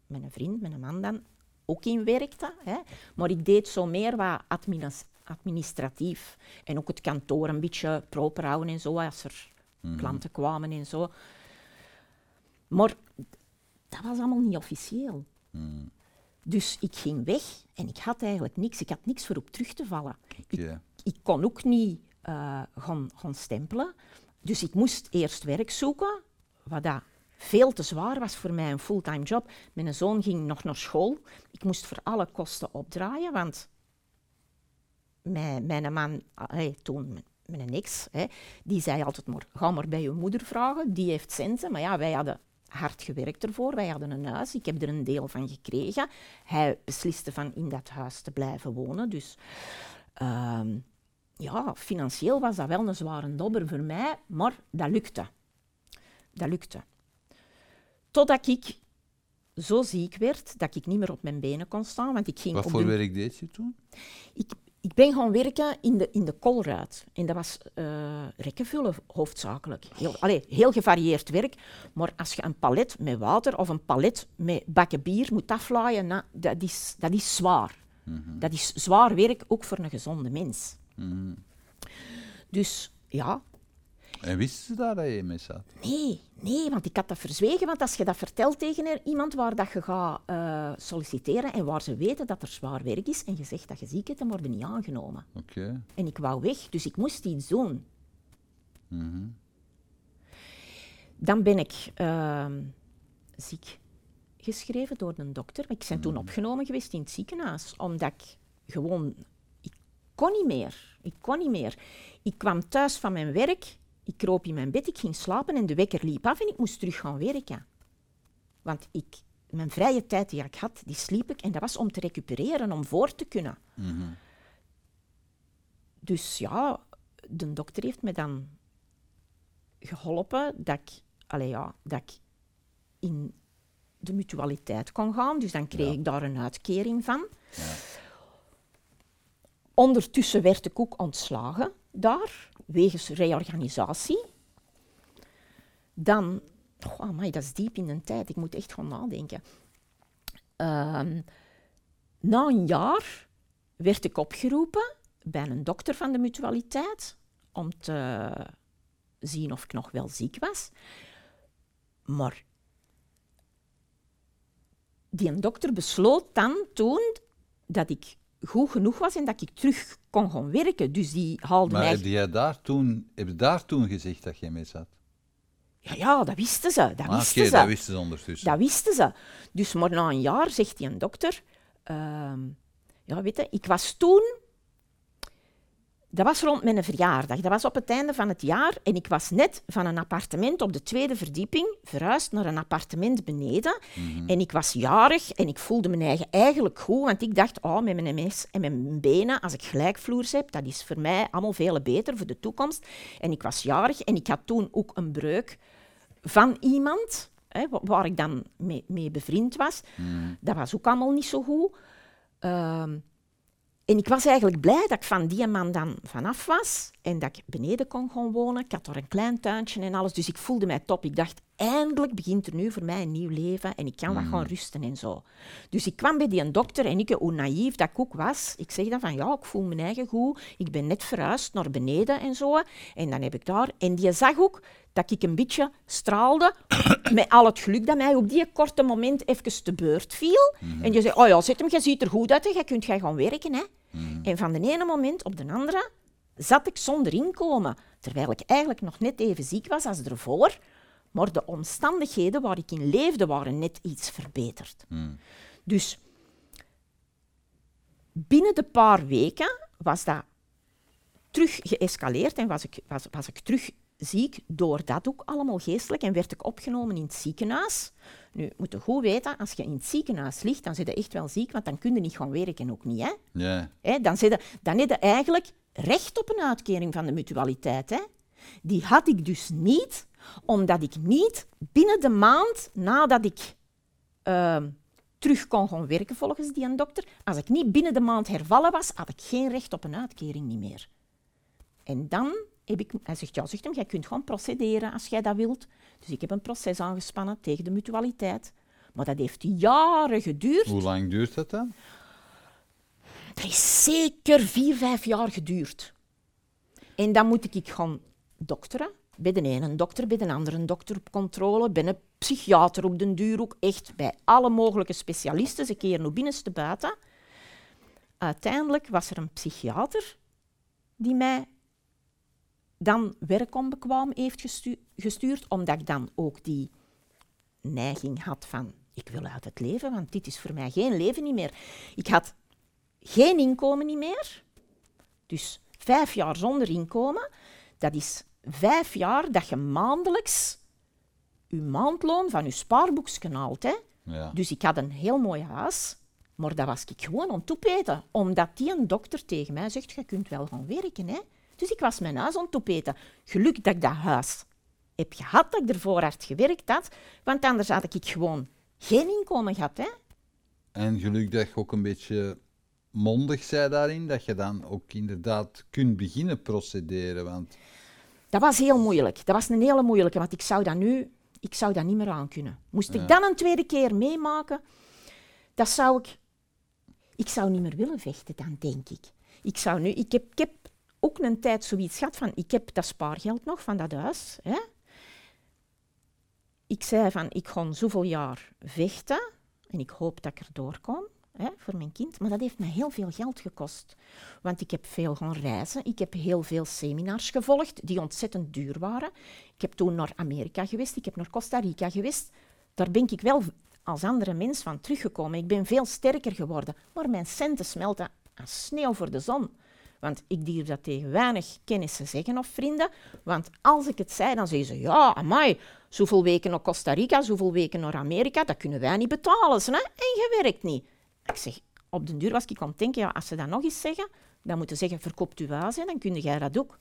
mijn vriend, mijn man dan ook in werkte. Hè. Maar ik deed zo meer wat adminis- administratief en ook het kantoor een beetje proper houden en zo, als er klanten kwamen en zo. Maar dat was allemaal niet officieel. Dus ik ging weg en ik had eigenlijk niks. Ik had niks voor op terug te vallen. Ik, kon ook niet eh, gaan, gaan stempelen. Dus ik moest eerst werk zoeken, wat dat veel te zwaar was voor mij, een fulltime job. Mijn zoon ging nog naar school. Ik moest voor alle kosten opdraaien, want mijn, mijn man, allee, toen mijn- mijn ex, hè, die zei altijd maar, ga maar bij je moeder vragen, die heeft centen. Maar ja, wij hadden hard gewerkt ervoor, wij hadden een huis, ik heb er een deel van gekregen. Hij besliste van in dat huis te blijven wonen, dus... ehm, ja, financieel was dat wel een zware dobber voor mij, maar dat lukte. Dat lukte. Totdat ik zo ziek werd dat ik niet meer op mijn benen kon staan, want ik ging Wat op voor de- werk deed je toen? ik, ik ben gaan werken in de, in de kolruit. En dat was eh rekken vullen, hoofdzakelijk. Heel, allee, heel gevarieerd werk. Maar als je een palet met water of een palet met bakken bier moet aflaaien, nou, dat, is, dat is zwaar. Dat is zwaar werk, ook voor een gezonde mens. Dus ja, En wisten ze daar dat je MS had? Nee, nee, want ik had dat verzwegen. Want als je dat vertelt tegen iemand waar dat je gaat eh, solliciteren en waar ze weten dat er zwaar werk is en je zegt dat je ziek bent, dan word je niet aangenomen. Oké. En ik wou weg, dus ik moest iets doen. Dan ben ik ehm, ziek geschreven door een dokter. Ik ben toen opgenomen geweest in het ziekenhuis, omdat ik gewoon... Ik kon niet meer. Ik kon niet meer. Ik kwam thuis van mijn werk, ik kroop in mijn bed, ik ging slapen en de wekker liep af en ik moest terug gaan werken. Want ik, mijn vrije tijd die ik had, die sliep ik en dat was om te recupereren, om voor te kunnen. Dus ja, de dokter heeft me dan geholpen dat ik, allee ja, dat ik in de mutualiteit kon gaan. Dus dan kreeg Ja. ik daar een uitkering van. Ondertussen werd ik ook ontslagen daar, wegens reorganisatie. Dan, oh, amai, dat is diep in de tijd, ik moet echt gaan nadenken. Ehm, na een jaar werd ik opgeroepen bij een dokter van de mutualiteit om te zien of ik nog wel ziek was. Maar die dokter besloot dan toen dat ik goed genoeg was en dat ik terug kon gaan werken. Dus die haalde Maar mij... heb jij daar toen, heb je daar toen gezegd dat je mis had? Ja, ja, dat wisten ze. Dat Ah, wisten Oké, ze. dat wisten ze ondertussen. Dat wisten ze. Dus maar na een jaar zegt die een dokter... ehm, ja, weet je, ik was toen... Dat was rond mijn verjaardag. Dat was op het einde van het jaar. En ik was net van een appartement op de tweede verdieping verhuisd naar een appartement beneden. En ik was jarig en ik voelde mijn eigen eigenlijk goed. Want ik dacht, oh, met mijn MS en met mijn benen, als ik gelijkvloers heb, dat is voor mij allemaal veel beter voor de toekomst. En ik was jarig en ik had toen ook een breuk van iemand hè, wa- waar ik dan mee, mee bevriend was. Dat was ook allemaal niet zo goed. Ehm, en ik was eigenlijk blij dat ik van die man dan vanaf was en dat ik beneden kon gaan wonen. Ik had een klein tuintje en alles, dus ik voelde mij top. Ik dacht, eindelijk begint er nu voor mij een nieuw leven en ik kan wat gaan rusten en zo. Dus ik kwam bij die dokter en ik, hoe naïef dat ik ook was, ik zeg dan van, ja, ik voel mijn eigen goed. Ik ben net verhuisd naar beneden en zo. En dan heb ik daar... En die zag ook dat ik een beetje straalde met al het geluk dat mij op die korte moment even te beurt viel. En je zei, oh ja, zet hem, je ziet er goed uit, hè. je kunt gaan werken. Hè. En van de ene moment op de andere zat ik zonder inkomen, terwijl ik eigenlijk nog net even ziek was als ervoor. Maar de omstandigheden waar ik in leefde waren net iets verbeterd. Dus binnen de paar weken was dat terug geëscaleerd en was ik, was, was ik terug ziek door dat ook allemaal geestelijk en werd ik opgenomen in het ziekenhuis. Nu, moet je goed weten, als je in het ziekenhuis ligt, dan zit je echt wel ziek, want dan kun je niet gaan werken ook niet. Hè? Ja. Hè, dan, zit je, dan heb je eigenlijk recht op een uitkering van de mutualiteit. Hè? Die had ik dus niet, omdat ik niet binnen de maand nadat ik ehm, terug kon gaan werken volgens die een dokter, als ik niet binnen de maand hervallen was, had ik geen recht op een uitkering niet meer. En dan heb ik, hij zegt, ja, zegt hem, jij kunt gewoon procederen als jij dat wilt. Dus ik heb een proces aangespannen tegen de mutualiteit. Maar dat heeft jaren geduurd. Hoe lang duurt dat dan? Dat is zeker vier, vijf jaar geduurd. En dan moet ik gaan dokteren. Bij de ene een dokter, bij de andere een dokter op controle, bij een psychiater op den duur ook. Echt bij alle mogelijke specialisten, ze keren nog binnenste buiten. Uiteindelijk was er een psychiater die mij dan werkonbekwaam heeft gestu- gestuurd, omdat ik dan ook die neiging had van ik wil uit het leven, want dit is voor mij geen leven niet meer. Ik had geen inkomen niet meer. Dus vijf jaar zonder inkomen, dat is vijf jaar dat je maandelijks je maandloon van je spaarboekje haalt. Hè. Ja. Dus ik had een heel mooi huis, maar dat was ik gewoon aan het opeten. Omdat die een dokter tegen mij zegt, je kunt wel gaan werken. Hè. Dus ik was mijn huis aan het opeten. Geluk dat ik dat huis heb gehad, dat ik ervoor hard gewerkt had. Want anders had ik gewoon geen inkomen gehad. Hè. En geluk dat je ook een beetje mondig zei daarin, dat je dan ook inderdaad kunt beginnen procederen. Want Dat was heel moeilijk. Dat was een hele moeilijke, want ik zou dat nu ik zou dat niet meer aan kunnen. Moest ik dan een tweede keer meemaken, dat zou ik... Ik zou niet meer willen vechten dan, denk ik. Ik, zou nu, ik, heb, ik heb ook een tijd zoiets gehad van, ik heb dat spaargeld nog van dat huis. Hè. Ik zei van, ik ga zoveel jaar vechten en ik hoop dat ik er doorkom hè, voor mijn kind. Maar dat heeft me heel veel geld gekost. Want ik heb veel gaan reizen. Ik heb heel veel seminars gevolgd die ontzettend duur waren. Ik heb toen naar Amerika geweest. Ik heb naar Costa Rica geweest. Daar ben ik wel als andere mens van teruggekomen. Ik ben veel sterker geworden. Maar mijn centen smelten als sneeuw voor de zon. Want ik durf dat tegen weinig kennissen zeggen of vrienden. Want als ik het zei, dan zeggen ze... Ja, amai, zoveel weken naar Costa Rica, zoveel weken naar Amerika, dat kunnen wij niet betalen. Hè? En je werkt niet. Ik zeg, op den duur was ik aan het denken, ja, als ze dat nog eens zeggen, dan moeten ze zeggen, verkoopt u en dan kun jij dat ook.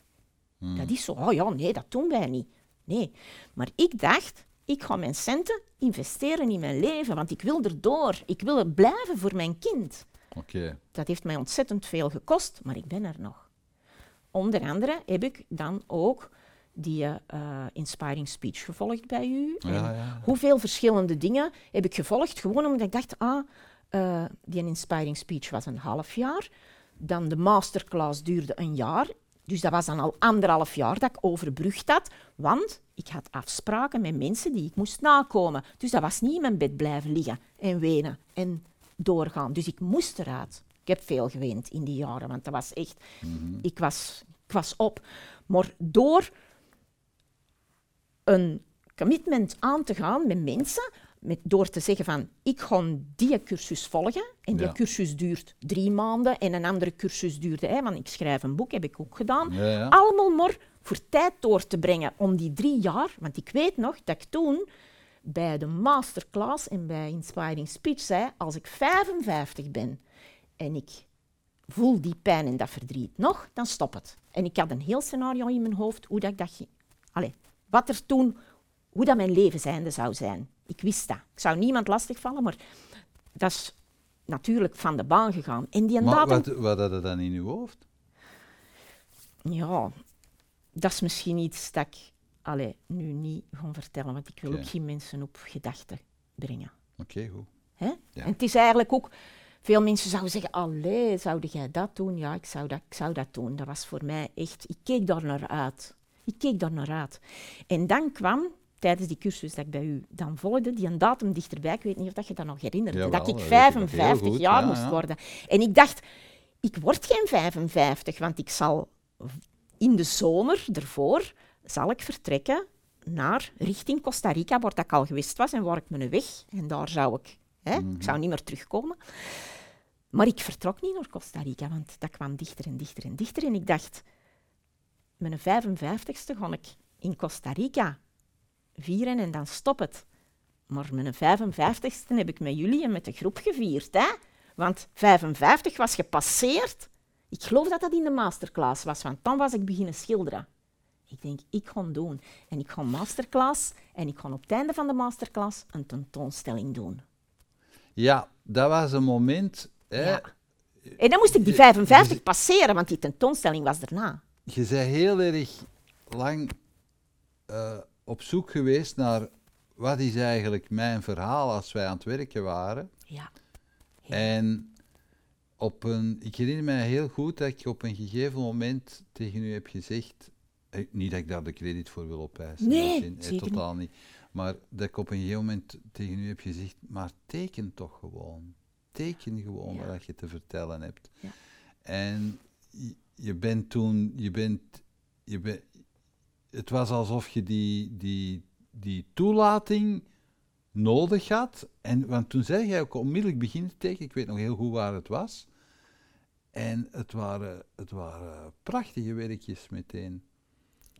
Dat is zo, oh ja, nee, dat doen wij niet. Nee. Maar ik dacht, ik ga mijn centen investeren in mijn leven, want ik wil erdoor. Ik wil er blijven voor mijn kind. Oké. Dat heeft mij ontzettend veel gekost, maar ik ben er nog. Onder andere heb ik dan ook die eh, inspiring speech gevolgd bij u. Ja, En ja. Hoeveel verschillende dingen heb ik gevolgd, gewoon omdat ik dacht, ah, eh, die inspiring speech was een half jaar. Dan de masterclass duurde een jaar. Dus dat was dan al anderhalf jaar dat ik overbrugd had. Want ik had afspraken met mensen die ik moest nakomen. Dus dat was niet in mijn bed blijven liggen en wenen en doorgaan. Dus ik moest eruit. Ik heb veel geweend in die jaren, want dat was echt... Mhm. Ik, was, ik was op. Maar door een commitment aan te gaan met mensen, met, door te zeggen van ik ga die cursus volgen en die Ja. cursus duurt drie maanden en een andere cursus duurde, hè, want ik schrijf een boek, heb ik ook gedaan. Ja, ja. Allemaal maar voor tijd door te brengen om die drie jaar, want ik weet nog dat ik toen bij de masterclass en bij Inspiring Speech zei, als ik 55 ben en ik voel die pijn en dat verdriet nog, dan stop het. En ik had een heel scenario in mijn hoofd hoe dat ik dat ging. Allee, wat er toen, hoe dat mijn leven zijnde zou zijn. Ik wist dat. Ik zou niemand lastigvallen, maar dat is natuurlijk van de baan gegaan. En die Maar datum, wat, wat had je dan in je hoofd? ja, dat is misschien iets dat ik allee, nu niet ga vertellen, want ik wil ook geen mensen op gedachten brengen. Oké, goed. Hè? Ja. En het is eigenlijk ook, veel mensen zouden zeggen, allee, zou jij dat doen? Ja, ik zou dat, ik zou dat doen. Dat was voor mij echt, ik keek daar naar uit. Ik keek daar naar uit. En dan kwam, tijdens die cursus dat ik bij u dan volgde, die een datum dichterbij, ik weet niet of dat je dat nog herinnert, Jawel, dat ik weet ik nog heel 55 goed, jaar ja, moest worden. En ik dacht, ik word geen 55, want ik zal in de zomer ervoor zal ik vertrekken naar richting Costa Rica, waar dat ik al geweest was en waar ik me weg. En daar zou ik, hè, ik zou niet meer terugkomen. Maar ik vertrok niet naar Costa Rica, want dat kwam dichter en dichter en dichter. En ik dacht, mijn 55ste ga ik in Costa Rica vieren en dan stop het. Maar mijn 55ste heb ik met jullie en met de groep gevierd. Hè? Want 55 was gepasseerd. Ik geloof dat dat in de masterclass was, want dan was ik beginnen schilderen. Ik denk, ik ga doen. En ik ga een masterclass en ik ga op het einde van de masterclass een tentoonstelling doen. Ja, dat was een moment. Hè, Ja. En dan moest ik die 55 passeren, want die tentoonstelling was daarna. Je bent heel erg lang eh, op zoek geweest naar wat is eigenlijk mijn verhaal als wij aan het werken waren. Ja. En op een, ik herinner mij heel goed dat ik op een gegeven moment tegen u heb gezegd, niet dat ik daar de credit voor wil opeisen, Nee, zin, eh, totaal niet. Maar dat ik op een gegeven moment tegen u heb gezegd, maar teken toch gewoon. Teken gewoon Ja. wat je te vertellen hebt. Ja. En je, je bent toen, je bent, je bent, het was alsof je die, die, die toelating nodig had. En, want toen zei jij ook onmiddellijk beginnen te tekenen. Ik weet nog heel goed waar het was. En het waren, het waren prachtige werkjes meteen.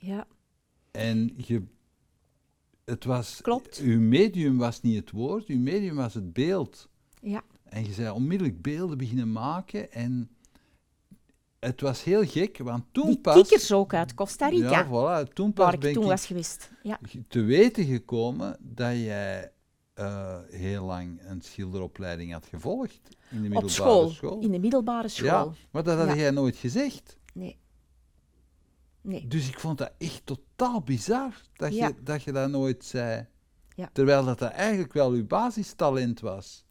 Ja. En je, het was, Klopt. uw medium was niet het woord, uw medium was het beeld. Ja. En je zei onmiddellijk beelden beginnen maken. En het was heel gek, want toen Die pas... kikkers ook uit Costa Rica, Ja, voilà. Toen pas waar ben ik toen ik was geweest. Ja. te weten gekomen dat jij eh, heel lang een schilderopleiding had gevolgd in de middelbare Op school, school. in de middelbare school. Ja, maar dat had Ja. jij nooit gezegd. Nee. Nee. Dus ik vond dat echt totaal bizar dat, Ja. je, dat je dat nooit zei. Ja. Terwijl dat, dat eigenlijk wel uw basistalent was.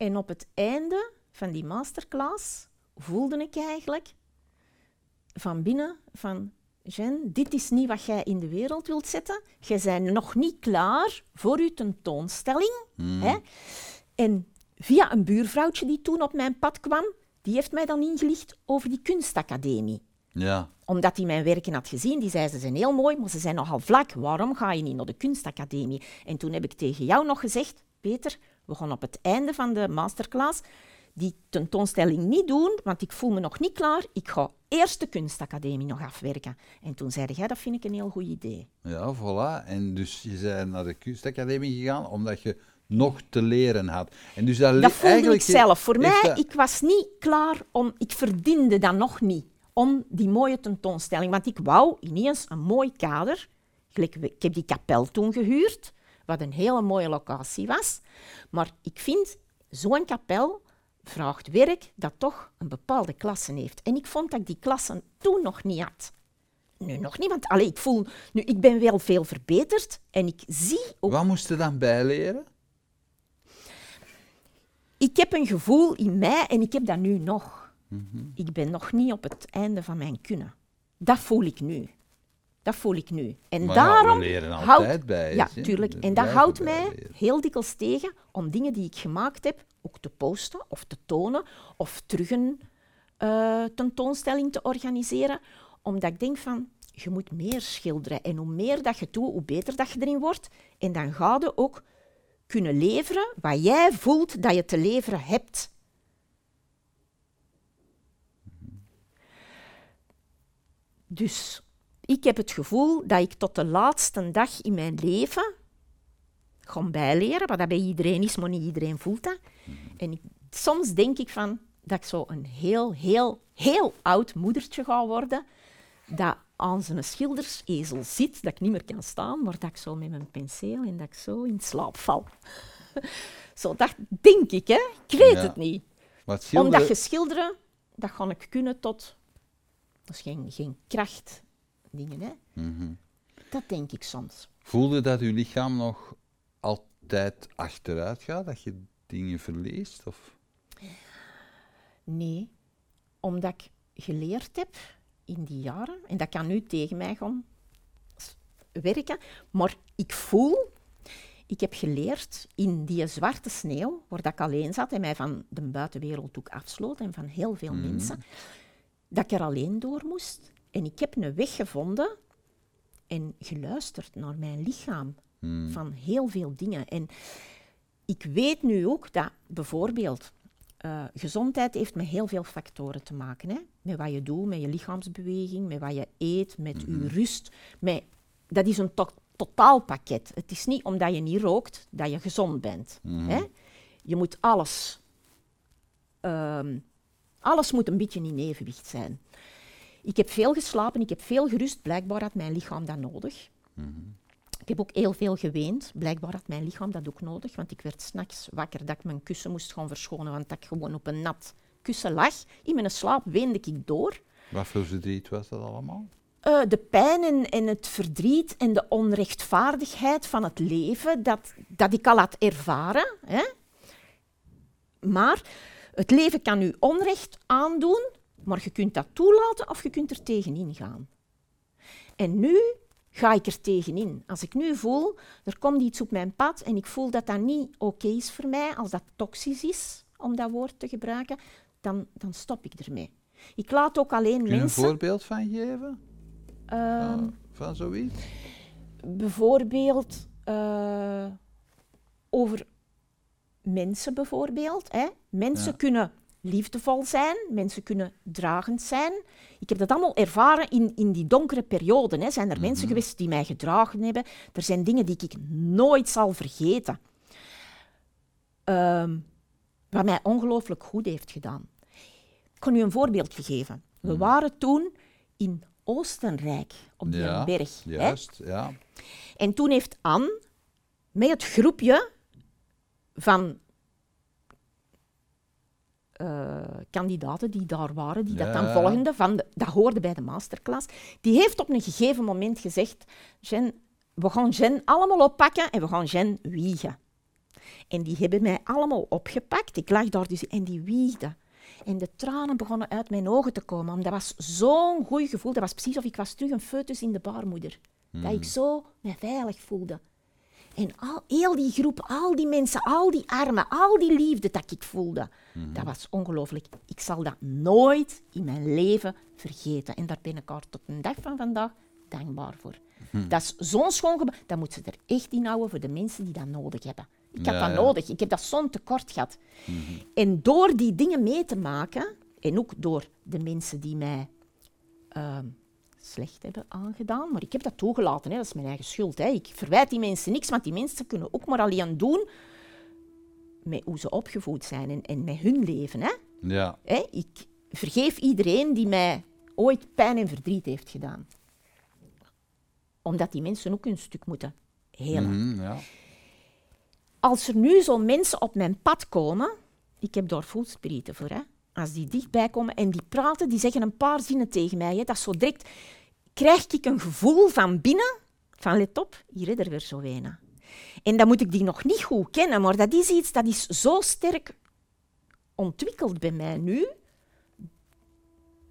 En op het einde van die masterclass voelde ik eigenlijk van binnen van... Jen, dit is niet wat jij in de wereld wilt zetten. Je bent nog niet klaar voor je tentoonstelling. Hmm. Hè? En via een buurvrouwtje die toen op mijn pad kwam, die heeft mij dan ingelicht over die kunstacademie Ja, omdat hij mijn werken had gezien, die zei ze zijn heel mooi, maar ze zijn nogal vlak. Waarom ga je niet naar de kunstacademie? En toen heb ik tegen jou nog gezegd, Peter, we gaan op het einde van de masterclass die tentoonstelling niet doen, want ik voel me nog niet klaar. Ik ga eerst de kunstacademie nog afwerken. En toen zei jij, dat vind ik een heel goed idee. ja, voilà. En dus je bent naar de kunstacademie gegaan omdat je nog te leren had. En dus dat, Dat voelde ik eigenlijk zelf. Voor mij, dat- ik was niet klaar om... Ik verdiende dat nog niet, om die mooie tentoonstelling. Want ik wou ineens een mooi kader. Ik heb die kapel toen gehuurd, wat een hele mooie locatie was. Maar ik vind, zo'n kapel vraagt werk dat toch een bepaalde klasse heeft. En ik vond dat ik die klassen toen nog niet had. Nu nog niet, want allee, ik voel... Nu, ik ben wel veel verbeterd en ik zie ook Wat moest je dan bijleren? Ik heb een gevoel in mij en ik heb dat nu nog. Ik ben nog niet op het einde van mijn kunnen. Dat voel ik nu. Dat voel ik nu. En Maar ja, daarom leren altijd houdt, bij, Ja, tuurlijk. En dat houdt mij heel dikwijls tegen om dingen die ik gemaakt heb ook te posten of te tonen of terug een eh, tentoonstelling te organiseren. Omdat ik denk van, je moet meer schilderen. En hoe meer dat je doet, hoe beter dat je erin wordt. En dan ga je ook kunnen leveren wat jij voelt dat je te leveren hebt. Dus ik heb het gevoel dat ik tot de laatste dag in mijn leven ga bijleren, wat dat bij iedereen is, maar niet iedereen voelt dat. En ik, soms denk ik van dat ik zo een heel, heel, heel oud moedertje ga worden, dat aan zijn schildersezel zit, dat ik niet meer kan staan, maar dat ik zo met mijn penseel en dat ik zo in slaap val. zo, dat denk ik, hè. Ik weet Ja. het niet. Schilderen, Omdat je schilderen, dat ga ik kunnen tot... Dat is geen, geen kracht dingen, hè. Mhm. Dat denk ik soms. voelde dat uw lichaam nog altijd achteruit gaat, dat je dingen verliest? Of? Nee, omdat ik geleerd heb in die jaren, en dat kan nu tegen mij gaan werken, maar ik voel, ik heb geleerd in die zwarte sneeuw, waar dat ik alleen zat en mij van de buitenwereld ook afsloot en van heel veel mensen, dat ik er alleen door moest. En ik heb een weg gevonden en geluisterd naar mijn lichaam van heel veel dingen. En ik weet nu ook dat bijvoorbeeld eh, gezondheid heeft met heel veel factoren te maken. Hè? Met wat je doet, met je lichaamsbeweging, met wat je eet, met je rust. Met, dat is een to- totaalpakket. Het is niet omdat je niet rookt dat je gezond bent. Hè? Je moet alles... ehm, alles moet een beetje in evenwicht zijn. Ik heb veel geslapen, ik heb veel gerust. Blijkbaar had mijn lichaam dat nodig. Ik heb ook heel veel geweend. Blijkbaar had mijn lichaam dat ook nodig, want ik werd s'nachts wakker dat ik mijn kussen moest gaan verschonen, want dat ik gewoon op een nat kussen lag. In mijn slaap weende ik door. Wat voor verdriet was dat allemaal? Eh, de pijn en, en het verdriet en de onrechtvaardigheid van het leven, dat, dat ik al had ervaren. Hè? Maar het leven kan u onrecht aandoen, maar je kunt dat toelaten of je kunt er tegenin gaan. En nu ga ik er tegenin. Als ik nu voel, er komt iets op mijn pad en ik voel dat dat niet oké is voor mij, als dat toxisch is, om dat woord te gebruiken, dan, dan stop ik ermee. Ik laat ook alleen Kun je een mensen... voorbeeld van geven? ehm, Van, van zoiets? bijvoorbeeld eh, over mensen bijvoorbeeld. Hè. Mensen Ja. kunnen liefdevol zijn, mensen kunnen dragend zijn. Ik heb dat allemaal ervaren in, in die donkere perioden. Hè. Zijn er mensen geweest die mij gedragen hebben. Er zijn dingen die ik nooit zal vergeten. Ehm, wat mij ongelooflijk goed heeft gedaan. Ik kan u een voorbeeldje geven. We waren toen in Oostenrijk, op die ja, berg. hè. juist, ja. En toen heeft Anne met het groepje van eh, kandidaten die daar waren, die dat dan volgden, van de, dat hoorde bij de masterclass, die heeft op een gegeven moment gezegd, Jen, we gaan Jen allemaal oppakken en we gaan Jen wiegen. En die hebben mij allemaal opgepakt. Ik lag daar dus en die wiegden. En de tranen begonnen uit mijn ogen te komen. want Dat was zo'n goed gevoel. Dat was precies of ik was terug een foetus in de baarmoeder. Dat ik zo me veilig voelde. En al, heel die groep, al die mensen, al die armen, al die liefde dat ik voelde, dat was ongelooflijk. Ik zal dat nooit in mijn leven vergeten. En daar ben ik haar tot de dag van vandaag dankbaar voor. Dat is zo'n schoon. Dat moeten ze er echt in houden voor de mensen die dat nodig hebben. Ik had Ja, dat ja. nodig. Ik heb dat zo'n tekort gehad. En door die dingen mee te maken, en ook door de mensen die mij ehm, slecht hebben aangedaan, maar ik heb dat toegelaten, hè. dat is mijn eigen schuld. Hè. Ik verwijt die mensen niks, want die mensen kunnen ook maar alleen doen met hoe ze opgevoed zijn en, en met hun leven. Hè. Ja, Hè, ik vergeef iedereen die mij ooit pijn en verdriet heeft gedaan. Omdat die mensen ook een stuk moeten helen. mhm, ja. Als er nu zo mensen op mijn pad komen, ik heb daar voelsprieten voor, hè. als die dichtbij komen en die praten, die zeggen een paar zinnen tegen mij, hè, dat is zo direct, krijg ik een gevoel van binnen, van let op, hier is er weer zo weinig. En dan moet ik die nog niet goed kennen, maar dat is iets dat is zo sterk ontwikkeld bij mij nu,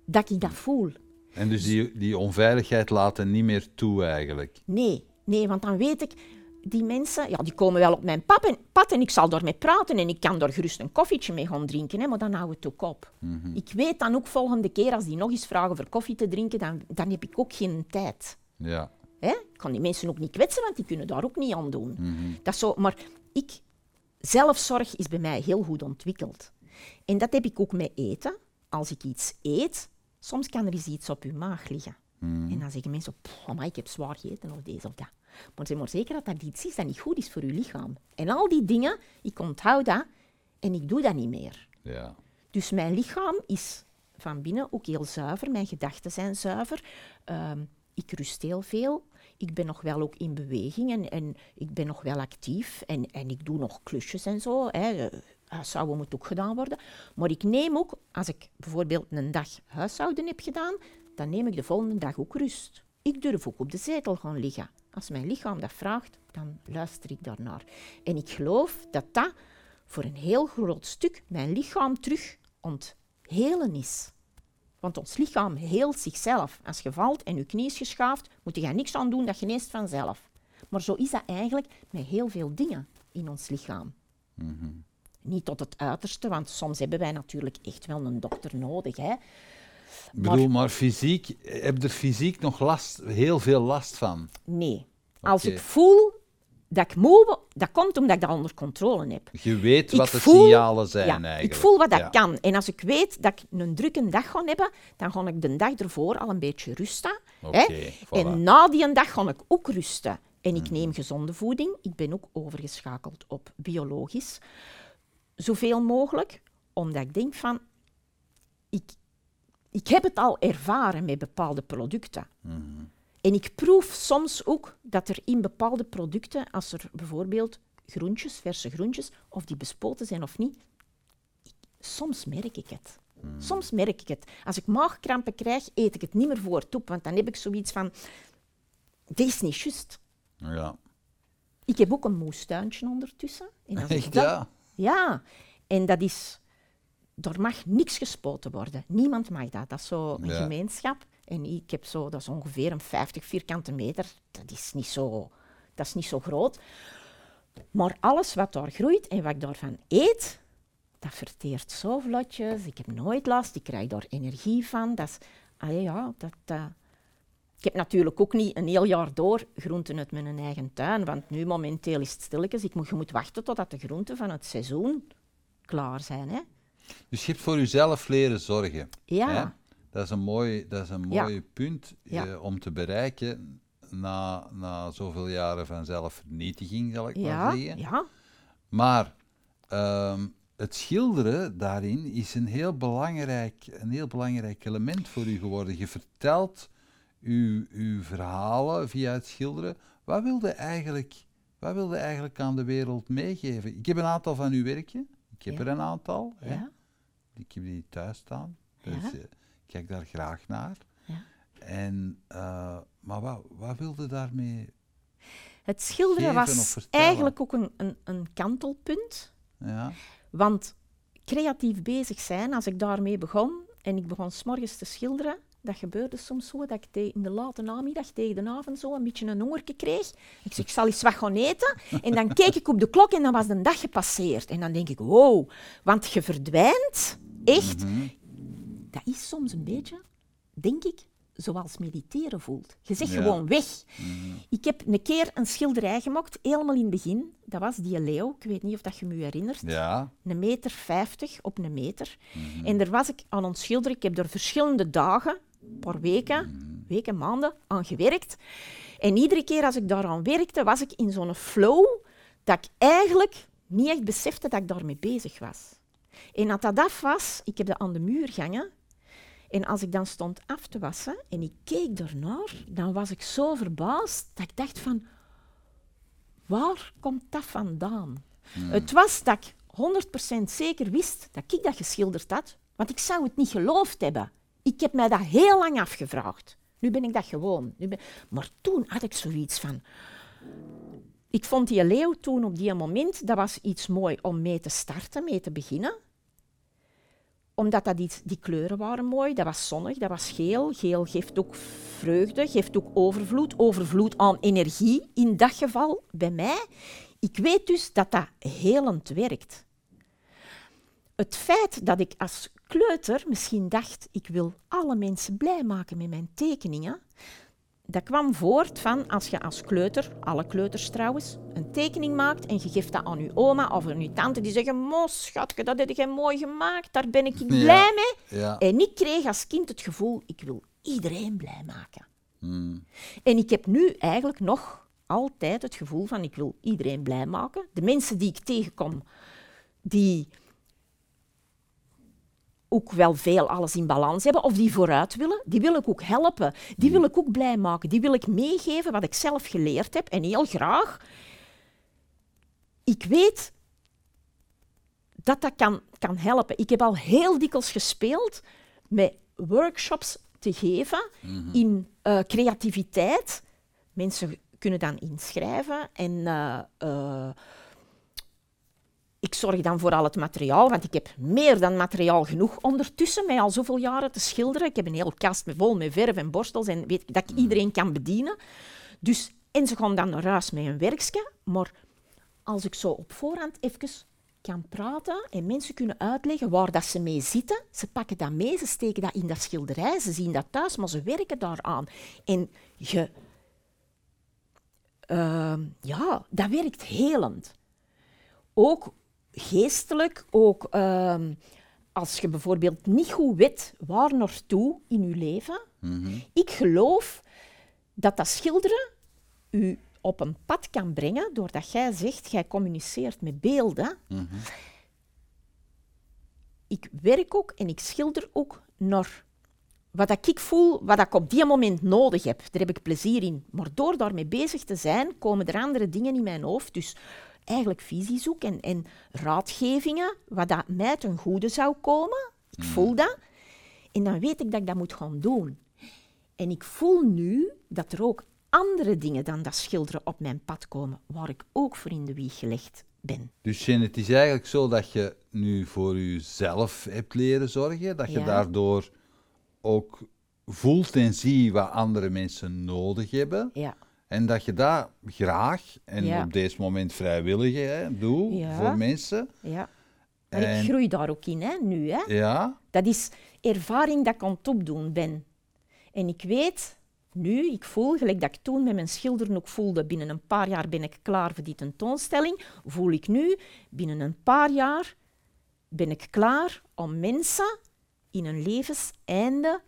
dat ik dat voel. En dus die, die onveiligheid laat er niet meer toe eigenlijk. Nee, nee, want dan weet ik, die mensen, ja, die komen wel op mijn pad en, pad en ik zal daarmee praten en ik kan daar gerust een koffietje mee gaan drinken, hè, maar dan hou het ook op. Ik weet dan ook volgende keer als die nog eens vragen voor koffie te drinken, dan, dan heb ik ook geen tijd. Ja. Hè? Ik kan die mensen ook niet kwetsen, want die kunnen daar ook niet aan doen. Dat is zo, maar ik, zelfzorg is bij mij heel goed ontwikkeld. En dat heb ik ook met eten. Als ik iets eet, soms kan er eens iets op uw maag liggen. En dan zeggen mensen, "Pff, amai, ik heb zwaar gegeten of deze of dat. Maar zeg maar zeker dat dat iets is dat niet goed is voor uw lichaam. En al die dingen, ik onthoud dat en ik doe dat niet meer. Ja. Dus mijn lichaam is van binnen ook heel zuiver. Mijn gedachten zijn zuiver. Ehm, ik rust heel veel. Ik ben nog wel ook in beweging en, en ik ben nog wel actief. En, en ik doe nog klusjes en zo. Hè. Eh, Huishouden moet ook gedaan worden. Maar ik neem ook, als ik bijvoorbeeld een dag huishouden heb gedaan, dan neem ik de volgende dag ook rust. Ik durf ook op de zetel gaan liggen. Als mijn lichaam dat vraagt, dan luister ik daarnaar. En ik geloof dat dat voor een heel groot stuk mijn lichaam terug onthelen is. Want ons lichaam heelt zichzelf. Als je valt en je knie is geschaafd, moet je er niks aan doen, dat geneest vanzelf. Maar zo is dat eigenlijk met heel veel dingen in ons lichaam. Niet tot het uiterste, want soms hebben wij natuurlijk echt wel een dokter nodig. Hè? Ik bedoel, maar fysiek, heb je er fysiek nog last, heel veel last van? Nee. Als ik voel dat ik moe ben, dat komt omdat ik dat onder controle heb. Je weet Ik wat de voel- signalen zijn ja, eigenlijk. Ik voel wat dat Ja. kan. En als ik weet dat ik een drukke dag ga hebben, dan ga ik de dag ervoor al een beetje rusten. hè. Voilà. En na die dag ga ik ook rusten. En ik neem gezonde voeding. Ik ben ook overgeschakeld op biologisch. Zoveel mogelijk, omdat ik denk van... Ik, ik heb het al ervaren met bepaalde producten. En ik proef soms ook dat er in bepaalde producten, als er bijvoorbeeld groentjes, verse groentjes, of die bespoten zijn of niet, ik- soms merk ik het. Soms merk ik het. Als ik maagkrampen krijg, eet ik het niet meer voor op, want dan heb ik zoiets van, dit is niet juist. Ja. Ik heb ook een moestuintje ondertussen. En als ik Echt, dat- ja? Ja, en dat is... Er mag niks gespoten worden. Niemand mag dat. Dat is zo een Ja. gemeenschap. En ik heb zo, dat is ongeveer een 50 vierkante meter. Dat is niet zo, dat is niet zo groot. Maar alles wat daar groeit en wat ik daarvan eet, dat verteert zo vlotjes. Ik heb nooit last, ik krijg daar energie van. Dat is, ah ja, dat, dat- Ik heb natuurlijk ook niet een heel jaar door groenten uit mijn eigen tuin, want nu momenteel is het stilletjes. Ik moet, je moet wachten totdat de groenten van het seizoen klaar zijn. Hè? Dus je hebt voor jezelf leren zorgen. Ja. Hè? Dat is een mooi, dat is een Ja. mooi punt Ja. eh, om te bereiken na, na zoveel jaren van zelfvernietiging, zal ik maar Ja, zeggen. ja, Maar ehm, het schilderen daarin is een heel, belangrijk, een heel belangrijk element voor u geworden. Je vertelt uw, uw verhalen via het schilderen. Wat wilde eigenlijk, wat wilde eigenlijk aan de wereld meegeven? Ik heb een aantal van uw werkje. Ik heb Ja. er een aantal. Hè? ja, Ik heb die thuis staan. Dus Ja. eh, ik kijk daar graag naar. ja. En, eh, maar wat, wat wilde daarmee? Het schilderen was eigenlijk ook een, een, een kantelpunt. Ja, Want creatief bezig zijn, als ik daarmee begon en ik begon s'morgens te schilderen, dat gebeurde soms zo dat ik in de late namiddag tegen de avond zo een beetje een hongerke kreeg. Ik zeg, ik zal eens wat gaan eten. En dan keek ik op de klok en dan was de dag gepasseerd. En dan denk ik, wow, want je verdwijnt echt. Dat is soms een beetje, denk ik, zoals mediteren voelt. Je zegt Ja. gewoon weg. Ik heb een keer een schilderij gemaakt, helemaal in het begin. Dat was die leeuw. Ik weet niet of dat je me herinnert ja. een meter 50 op een meter. En daar was ik aan het schilderen. Ik heb er verschillende dagen, een paar weken, weken, maanden aan gewerkt. En iedere keer als ik daaraan werkte, was ik in zo'n flow dat ik eigenlijk niet echt besefte dat ik daarmee bezig was. En als dat af was, ik heb dat aan de muur gangen. En als ik dan stond af te wassen en ik keek daarnaar, dan was ik zo verbaasd dat ik dacht van, waar komt dat vandaan? Het was dat ik 100% zeker wist dat ik dat geschilderd had, want ik zou het niet geloofd hebben. Ik heb mij dat heel lang afgevraagd. Nu ben ik dat gewoon. Nu ben... Maar toen had ik zoiets van... Ik vond die leeuw toen op die moment, dat was iets mooi om mee te starten, mee te beginnen. Omdat dat die kleuren waren mooi, dat was zonnig, dat was geel. Geel geeft ook vreugde, geeft ook overvloed. Overvloed aan energie in dat geval bij mij. Ik weet dus dat dat helend werkt. Het feit dat ik als kleuter misschien dacht, ik wil alle mensen blij maken met mijn tekeningen, dat kwam voort van als je als kleuter, alle kleuters trouwens, een tekening maakt en je geeft dat aan je oma of aan je tante, die zeggen, mos, schatje, dat heb je mooi gemaakt, daar ben ik blij mee. Ja. En ik kreeg als kind het gevoel, ik wil iedereen blij maken. Hmm. En ik heb nu eigenlijk nog altijd het gevoel van, ik wil iedereen blij maken. De mensen die ik tegenkom, die ook wel veel alles in balans hebben of die vooruit willen, die wil ik ook helpen. Die wil ik ook blij maken. Die wil ik meegeven wat ik zelf geleerd heb en heel graag. Ik weet dat dat kan, kan helpen. Ik heb al heel dikwijls gespeeld met workshops te geven in eh, creativiteit. Mensen kunnen dan inschrijven en eh, eh, ik zorg dan voor al het materiaal, want ik heb meer dan materiaal genoeg ondertussen, mij al zoveel jaren te schilderen. Ik heb een hele kast met, vol met verf en borstels en weet ik dat ik iedereen kan bedienen. Dus, en ze gaan dan naar huis met een werkje, maar als ik zo op voorhand even kan praten en mensen kunnen uitleggen waar dat ze mee zitten, ze pakken dat mee, ze steken dat in dat schilderij, ze zien dat thuis, maar ze werken daaraan. En je... ehm, ja, dat werkt helend. Ook geestelijk, ook ehm, als je bijvoorbeeld niet goed weet waar naartoe in je leven. Ik geloof dat dat schilderen u op een pad kan brengen doordat jij zegt, jij communiceert met beelden. Ik werk ook en ik schilder ook naar wat ik voel, wat ik op die moment nodig heb. Daar heb ik plezier in. Maar door daarmee bezig te zijn, komen er andere dingen in mijn hoofd. Dus eigenlijk visie zoek en, en raadgevingen, wat dat mij ten goede zou komen. Ik voel dat. En dan weet ik dat ik dat moet gaan doen. En ik voel nu dat er ook andere dingen dan dat schilderen op mijn pad komen, waar ik ook voor in de wieg gelegd ben. Dus Jen, het is eigenlijk zo dat je nu voor jezelf hebt leren zorgen, dat je Ja. daardoor ook voelt en ziet wat andere mensen nodig hebben. Ja. En dat je dat graag en Ja. op deze moment vrijwillig hè, doet Ja. voor mensen. ja. En- ik groei daar ook in, hè, nu. Hè. Ja, Dat is ervaring dat ik aan het opdoen ben. En ik weet nu, ik voel, gelijk dat ik toen met mijn schilderen ook voelde, binnen een paar jaar ben ik klaar voor die tentoonstelling, voel ik nu, binnen een paar jaar ben ik klaar om mensen in een levenseinde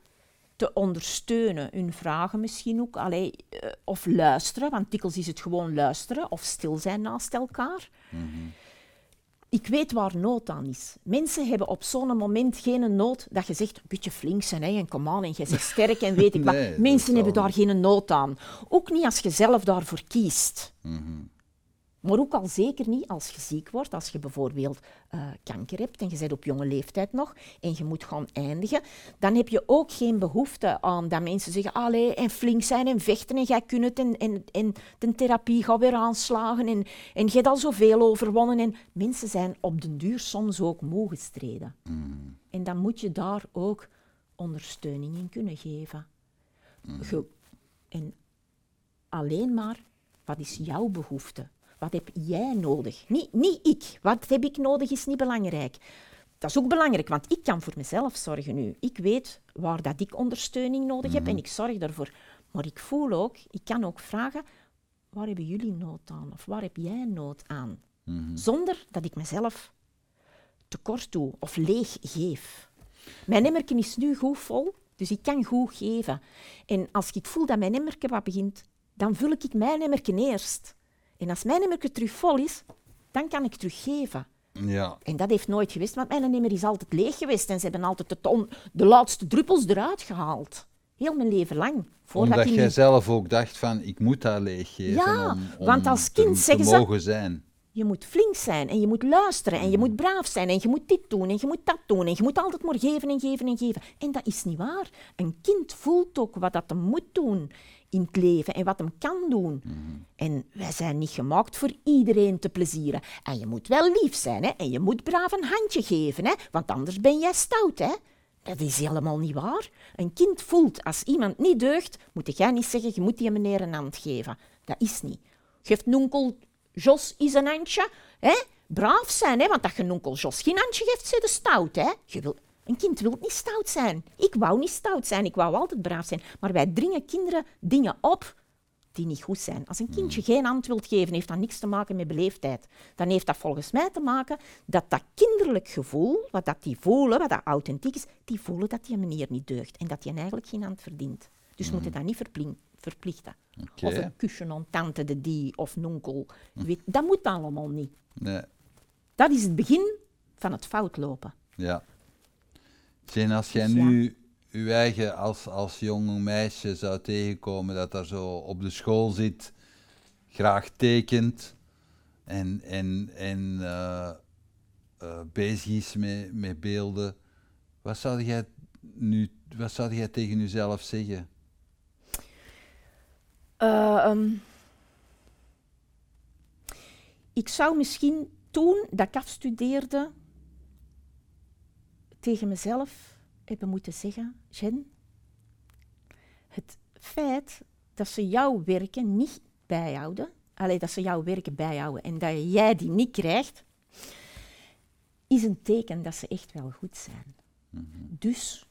te ondersteunen. Hun vragen misschien ook, allee, eh, of luisteren, want dikwijls is het gewoon luisteren of stil zijn naast elkaar. Ik weet waar nood aan is. Mensen hebben op zo'n moment geen nood dat je zegt, een beetje flink zijn hè, en kom aan en je bent sterk en weet ik wat. Nee, Mensen hebben daar geen nood aan. Ook niet als je zelf daarvoor kiest. Maar ook al zeker niet als je ziek wordt, als je bijvoorbeeld eh, kanker hebt en je bent op jonge leeftijd nog en je moet gaan eindigen, dan heb je ook geen behoefte aan dat mensen zeggen, allee, en flink zijn en vechten en jij kunt het en, en, en de therapie gaat weer aanslagen en, en je hebt al zoveel overwonnen. En mensen zijn op den duur soms ook moe gestreden. En dan moet je daar ook ondersteuning in kunnen geven. Je- en alleen maar, wat is jouw behoefte? Wat heb jij nodig? Niet, niet ik. Wat heb ik nodig is niet belangrijk. Dat is ook belangrijk, want ik kan voor mezelf zorgen nu. Ik weet waar dat ik ondersteuning nodig heb en ik zorg daarvoor. Maar ik voel ook, ik kan ook vragen, waar hebben jullie nood aan? Of waar heb jij nood aan? Zonder dat ik mezelf tekort doe of leeg geef. Mijn emmerken is nu goed vol, dus ik kan goed geven. En als ik voel dat mijn emmerken wat begint, dan vul ik mijn emmerken eerst. En als mijn emmerken terug vol is, dan kan ik teruggeven. ja. En dat heeft nooit geweest, want mijn emmer is altijd leeg geweest en ze hebben altijd de, ton- de laatste druppels eruit gehaald. Heel mijn leven lang. Voordat Omdat jij niet- zelf ook dacht van, ik moet dat leeggeven Ja, om, om want als te- kind te, zeggen ze- mogen zijn. Je moet flink zijn en je moet luisteren en je moet braaf zijn en je moet dit doen en je moet dat doen en je moet altijd maar geven en geven en geven. En dat is niet waar. Een kind voelt ook wat dat hem moet doen in het leven en wat hem kan doen. En wij zijn niet gemaakt voor iedereen te plezieren. En je moet wel lief zijn hè? en je moet braaf een handje geven, hè? want anders ben jij stout. Hè? Dat is helemaal niet waar. Een kind voelt als iemand niet deugt, moet jij niet zeggen je moet die meneer een hand geven. Dat is niet. Geeft nonkel Jos is een handje. Hè? Braaf zijn, hè? want dat je nonkel Jos geen handje geeft, zit je stout. Hè? Je wil, een kind wil niet stout zijn. Ik wou niet stout zijn, ik wou altijd braaf zijn. Maar wij dringen kinderen dingen op die niet goed zijn. Als een kindje geen hand wilt geven, heeft dat niks te maken met beleefdheid. Dan heeft dat volgens mij te maken dat dat kinderlijk gevoel, wat dat die voelen, wat dat authentiek is, die voelen dat die meneer niet deugt en dat hij eigenlijk geen hand verdient. Dus mm. moeten dat niet verplichten. Of een kusje aan tante de die of nonkel. Weet, dat moet allemaal niet. Nee, Dat is het begin van het foutlopen. ja. Jane, als jij Dus nu je eigen als, als jong meisje zou tegenkomen dat daar zo op de school zit, graag tekent en, en, en eh, eh, bezig is met, met beelden, wat zou jij nu wat zou jij tegen jezelf zeggen? Eh, ehm, ik zou misschien toen dat ik afstudeerde tegen mezelf hebben moeten zeggen, Jen, het feit dat ze jouw werken niet bijhouden, alleen dat ze jouw werken bijhouden en dat jij die niet krijgt, is een teken dat ze echt wel goed zijn. Dus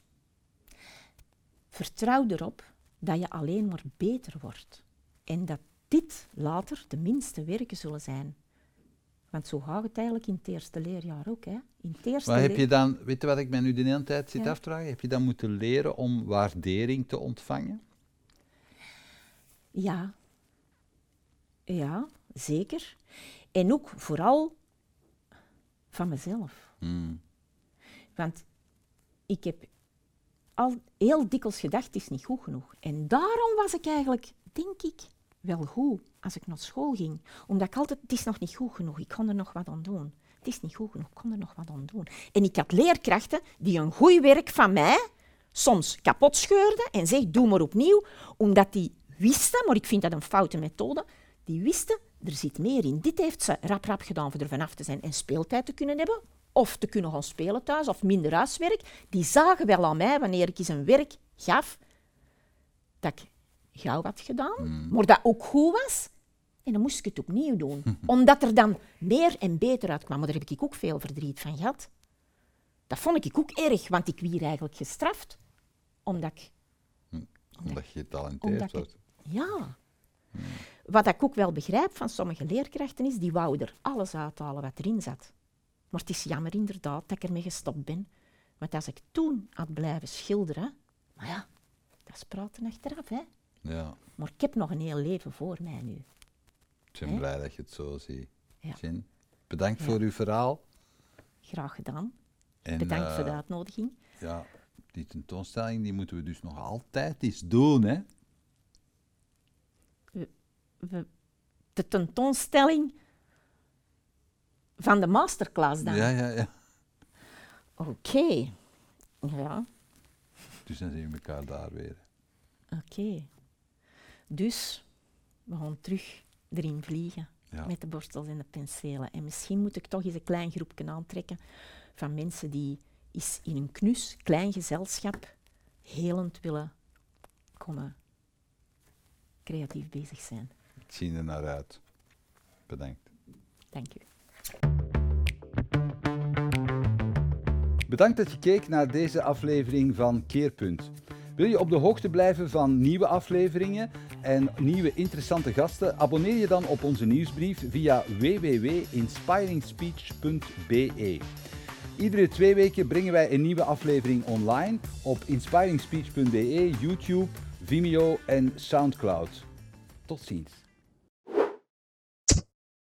vertrouw erop dat je alleen maar beter wordt. En dat dit later de minste werken zullen zijn. Want zo gaat het eigenlijk in het eerste leerjaar ook. Hè? In het eerste Maar heb je dan, weet je wat ik mij nu de hele tijd zit Ja. af te vragen? Heb je dan moeten leren om waardering te ontvangen? Ja. Ja, zeker. En ook vooral van mezelf. Hmm. Want ik heb al heel dikwijls gedacht, het is niet goed genoeg. En daarom was ik eigenlijk, denk ik, wel goed als ik naar school ging. Omdat ik altijd, het is nog niet goed genoeg, ik kon er nog wat aan doen. Het is niet goed genoeg, ik kon er nog wat aan doen. En ik had leerkrachten die een goed werk van mij soms kapot scheurden en zeg doe maar opnieuw, omdat die wisten, maar ik vind dat een foute methode, die wisten, er zit meer in. Dit heeft ze rap rap gedaan voor er vanaf te zijn en speeltijd te kunnen hebben, of te kunnen gaan spelen thuis, of minder huiswerk. Die zagen wel aan mij, wanneer ik eens een werk gaf, dat gauw had gedaan, maar dat ook goed was. En dan moest ik het opnieuw doen. Omdat er dan meer en beter uitkwam. Maar daar heb ik ook veel verdriet van gehad. Dat vond ik ook erg, want ik werd eigenlijk gestraft. Omdat ik... Omdat je ik, wordt. ja. Wat ik ook wel begrijp van sommige leerkrachten is, die wouden er alles uithalen wat erin zat. Maar het is jammer inderdaad dat ik ermee gestopt ben. Want als ik toen had blijven schilderen, maar ja, dat is praten achteraf, hè. Ja, Maar ik heb nog een heel leven voor mij nu. ik ben blij dat je het zo ziet. Ja. Bedankt Ja. voor uw verhaal. Graag gedaan. En, Bedankt voor de eh, uitnodiging. Ja, die tentoonstelling die moeten we dus nog altijd eens doen, hè? We- de tentoonstelling van de masterclass dan. Ja, ja, ja. Oké. Ja, Dus dan zien we elkaar daar weer. oké. Dus, we gaan terug erin vliegen. Ja. Met de borstels en de penselen. En misschien moet ik toch eens een klein groepje aantrekken van mensen die eens in een knus, klein gezelschap, helend willen komen creatief bezig zijn. Ik zie er naar uit. Bedankt. Dank u. Bedankt dat je keek naar deze aflevering van Keerpunt. Wil je op de hoogte blijven van nieuwe afleveringen en nieuwe interessante gasten? Abonneer je dan op onze nieuwsbrief via www.inspiringspeech.be. Iedere twee weken brengen wij een nieuwe aflevering online op inspiringspeech.be, YouTube, Vimeo en Soundcloud. Tot ziens.